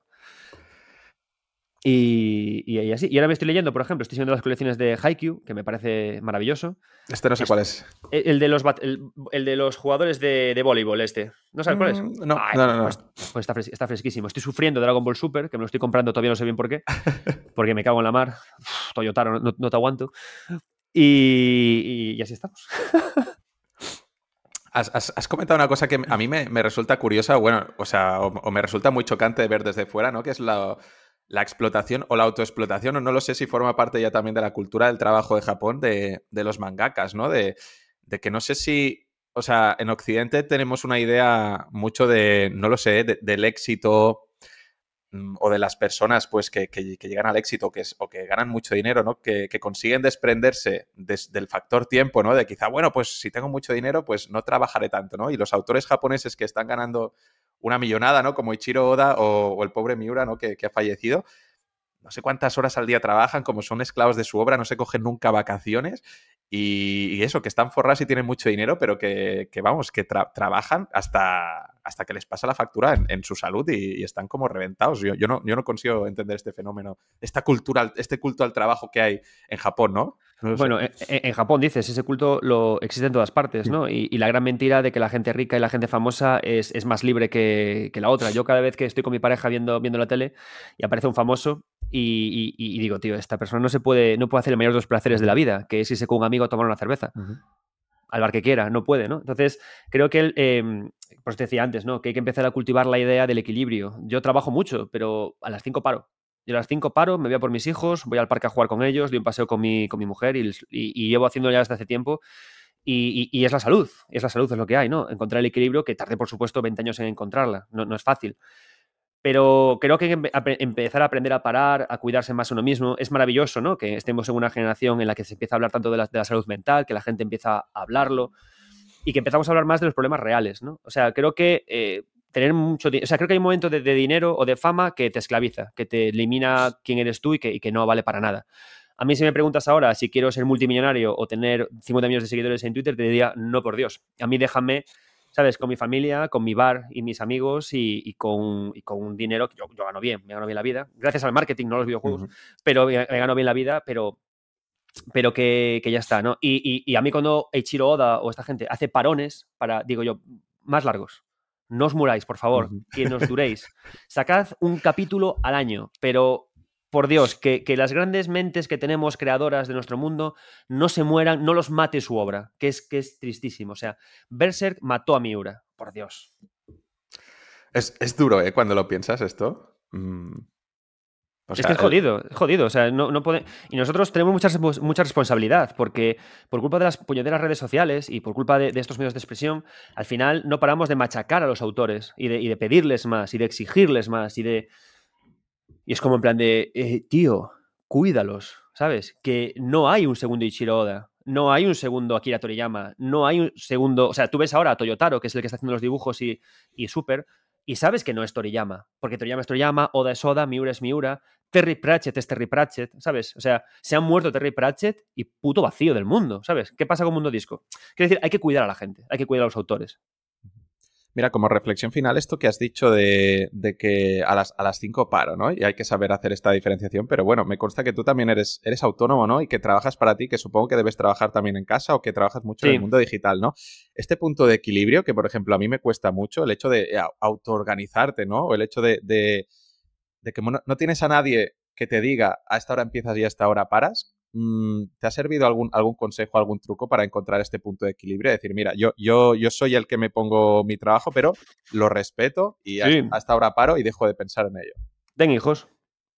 Y, así. Y ahora me estoy leyendo, por ejemplo, estoy viendo las colecciones de Haikyuu, que me parece maravilloso. Este no sé cuál es. El de los, el, de los jugadores de, voleibol, este. ¿No sabes cuál es? Mm, no, no, no, Pues, pues está, fresquísimo. Estoy sufriendo Dragon Ball Super, que me lo estoy comprando, todavía no sé bien por qué. Porque me cago en la mar. Toyotaro, no, te aguanto. Y, así estamos. Has, comentado una cosa que a mí me, resulta curiosa, bueno, o sea, o, me resulta muy chocante de ver desde fuera, ¿no? Que es la, la explotación o la autoexplotación, o no lo sé si forma parte ya también de la cultura del trabajo de Japón, de, los mangakas, ¿no? De, que no sé si, o sea, en Occidente tenemos una idea mucho de, no lo sé, del éxito mm, o de las personas pues que, llegan al éxito que es, o que ganan mucho dinero, ¿no? Que, consiguen desprenderse del factor tiempo, ¿no? De quizá, bueno, pues si tengo mucho dinero, pues no trabajaré tanto, ¿no? Y los autores japoneses que están ganando una millonada, ¿no? Como Ichiro Oda o, el pobre Miura, ¿no? Que, ha fallecido. No sé cuántas horas al día trabajan, como son esclavos de su obra, no se cogen nunca vacaciones. Y, eso, que están forrados y tienen mucho dinero, pero que, vamos, que trabajan hasta, hasta que les pasa la factura en, su salud y, están como reventados. Yo, yo, no, yo no consigo entender este fenómeno, esta cultura, este culto al trabajo que hay en Japón, ¿no? Bueno, en, Japón dices, ese culto lo existe en todas partes, ¿no? Y, la gran mentira de que la gente rica y la gente famosa es, más libre que, la otra. Yo cada vez que estoy con mi pareja viendo, viendo la tele y aparece un famoso y, digo, tío, esta persona no se puede, no puede hacer el mayor de los placeres de la vida, que es irse con un amigo a tomar una cerveza. Al bar que quiera, no puede, ¿no? Entonces, creo que él, eh, pues te decía antes, ¿no? Que hay que empezar a cultivar la idea del equilibrio. Yo trabajo mucho, pero a las cinco paro. Yo a las 5 paro, me voy a por mis hijos, voy al parque a jugar con ellos, doy un paseo con mi, con mi mujer y, llevo haciendo ya desde hace tiempo. Y, es la salud, es la salud, es lo que hay, ¿no? Encontrar el equilibrio, que tarde, por supuesto, 20 años en encontrarla, no, no es fácil. Pero creo que empezar a aprender a parar, a cuidarse más uno mismo, es maravilloso, ¿no? Que estemos en una generación en la que se empieza a hablar tanto de la, de la salud mental, que la gente empieza a hablarlo y que empezamos a hablar más de los problemas reales, ¿no? O sea, creo que eh, tener mucho O sea, creo que hay un momento de, dinero o de fama que te esclaviza, que te elimina quién eres tú y que, no vale para nada. A mí si me preguntas ahora si quiero ser multimillonario o tener 50 millones de seguidores en Twitter, te diría, no por Dios. A mí déjame, ¿sabes? Con mi familia, con mi bar y mis amigos y, con, con, un dinero que yo, gano bien, me gano bien la vida. Gracias al marketing, no a los videojuegos, pero me, gano bien la vida, pero pero que, ya está, ¿no? Y, y, a mí cuando Eiichiro Oda o esta gente hace parones para, digo yo, más largos no os muráis, por favor, que nos duréis. Sacad un capítulo al año, pero por Dios, que, las grandes mentes que tenemos creadoras de nuestro mundo no se mueran, no los mate su obra, que es, que es tristísimo. O sea, Berserk mató a Miura, por Dios. Es, duro, ¿eh? Cuando lo piensas esto. Mm. Es que es jodido, es jodido. O sea, no, puede... Y nosotros tenemos mucha, mucha responsabilidad, porque por culpa de las puñeteras redes sociales y por culpa de, estos medios de expresión, al final no paramos de machacar a los autores y de, y de pedirles más y de exigirles más y de y es como en plan de, eh, tío, cuídalos, ¿sabes? Que no hay un segundo Ichiro Oda, no hay un segundo Akira Toriyama, no hay un segundo. O sea, tú ves ahora a Toyotaro, que es el que está haciendo los dibujos y, y Super, y sabes que no es Toriyama, porque Toriyama es Toriyama, Oda es Oda, Miura es Miura, Terry Pratchett es Terry Pratchett, ¿sabes? O sea, se han muerto Terry Pratchett y puto vacío del mundo, ¿sabes? ¿Qué pasa con Mundo Disco? Quiero decir, hay que cuidar a la gente, hay que cuidar a los autores. Mira, como reflexión final, esto que has dicho de, que a las, a las cinco paro, ¿no? Y hay que saber hacer esta diferenciación, pero bueno, me consta que tú también eres, eres autónomo, ¿no? Y que trabajas para ti, que supongo que debes trabajar también en casa o que trabajas mucho en el mundo digital, ¿no? Este punto de equilibrio, que por ejemplo a mí me cuesta mucho, el hecho de eh, autoorganizarte, ¿no? O el hecho de, de, que no, tienes a nadie que te diga a esta hora empiezas y a esta hora paras, Mm, ¿Te ha servido algún, algún consejo, algún truco para encontrar este punto de equilibrio? Decir, mira, yo, yo, yo soy el que me pongo mi trabajo, pero lo respeto y hasta, ahora paro y dejo de pensar en ello. Ten hijos.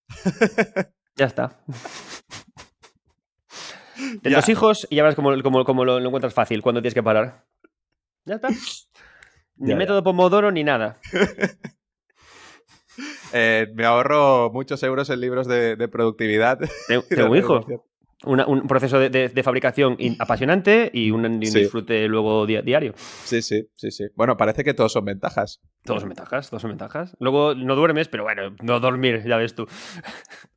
ya está. Ten dos hijos y ya verás cómo, lo, encuentras fácil cuando tienes que parar. Ya está. Ni método Pomodoro ni nada. Eh, me ahorro muchos euros en libros de, productividad. Tengo hijo un proceso de, fabricación apasionante y un, disfrute luego diario. Sí, sí, sí, sí. Bueno, parece que todos son ventajas. Todos son ventajas, todos son ventajas. Luego no duermes, pero bueno, no dormir, ya ves tú.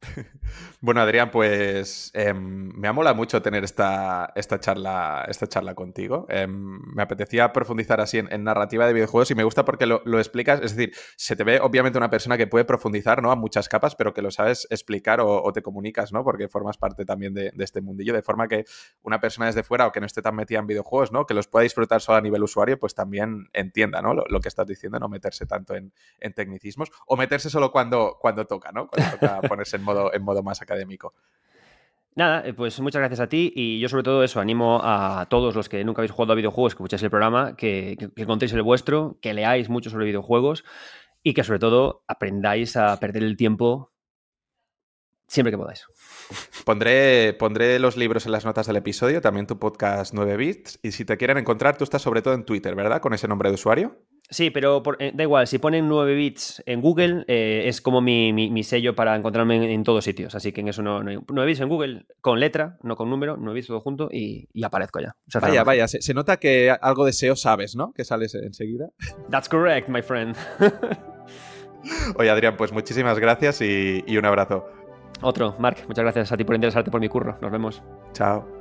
bueno, Adrián, pues em, me mola mucho tener esta, esta, charla, esta charla contigo. Em, me apetecía profundizar así en, narrativa de videojuegos y me gusta porque lo, explicas. Es decir, se te ve obviamente una persona que puede profundizar ¿no? a muchas capas, pero que lo sabes explicar o, o te comunicas, ¿no? Porque formas parte también de, de este mundillo, de forma que una persona desde fuera o que no esté tan metida en videojuegos, ¿no? Que los pueda disfrutar solo a nivel usuario, pues también entienda, ¿no? Lo, que estás diciendo, no meterse tanto en, tecnicismos o meterse solo cuando, cuando toca, ¿no? Cuando toca ponerse en modo, en modo más académico. Nada, eh, pues muchas gracias a ti y yo sobre todo eso, animo a todos los que nunca habéis jugado a videojuegos, que escuchéis el programa, que, que contéis el vuestro, que leáis mucho sobre videojuegos y que sobre todo aprendáis a perder el tiempo siempre que podáis. Pondré, pondré los libros en las notas del episodio, también tu podcast 9 bits. Y si te quieren encontrar, tú estás sobre todo en Twitter, ¿verdad? Con ese nombre de usuario. Sí, pero eh, da igual, si ponen 9 bits en Google, eh, es como mi, sello para encontrarme en, todos sitios. Así que en eso no, hay. 9 bits en Google, con letra, no con número, 9 bits todo junto y, aparezco ya. vaya, vaya, se, nota que algo de SEO sabes, ¿no? Que sales enseguida. That's correct, my friend. Oye, Adrián, pues muchísimas gracias y un abrazo. Otro, Mark, muchas gracias a ti por interesarte por mi curro. Nos vemos. Chao.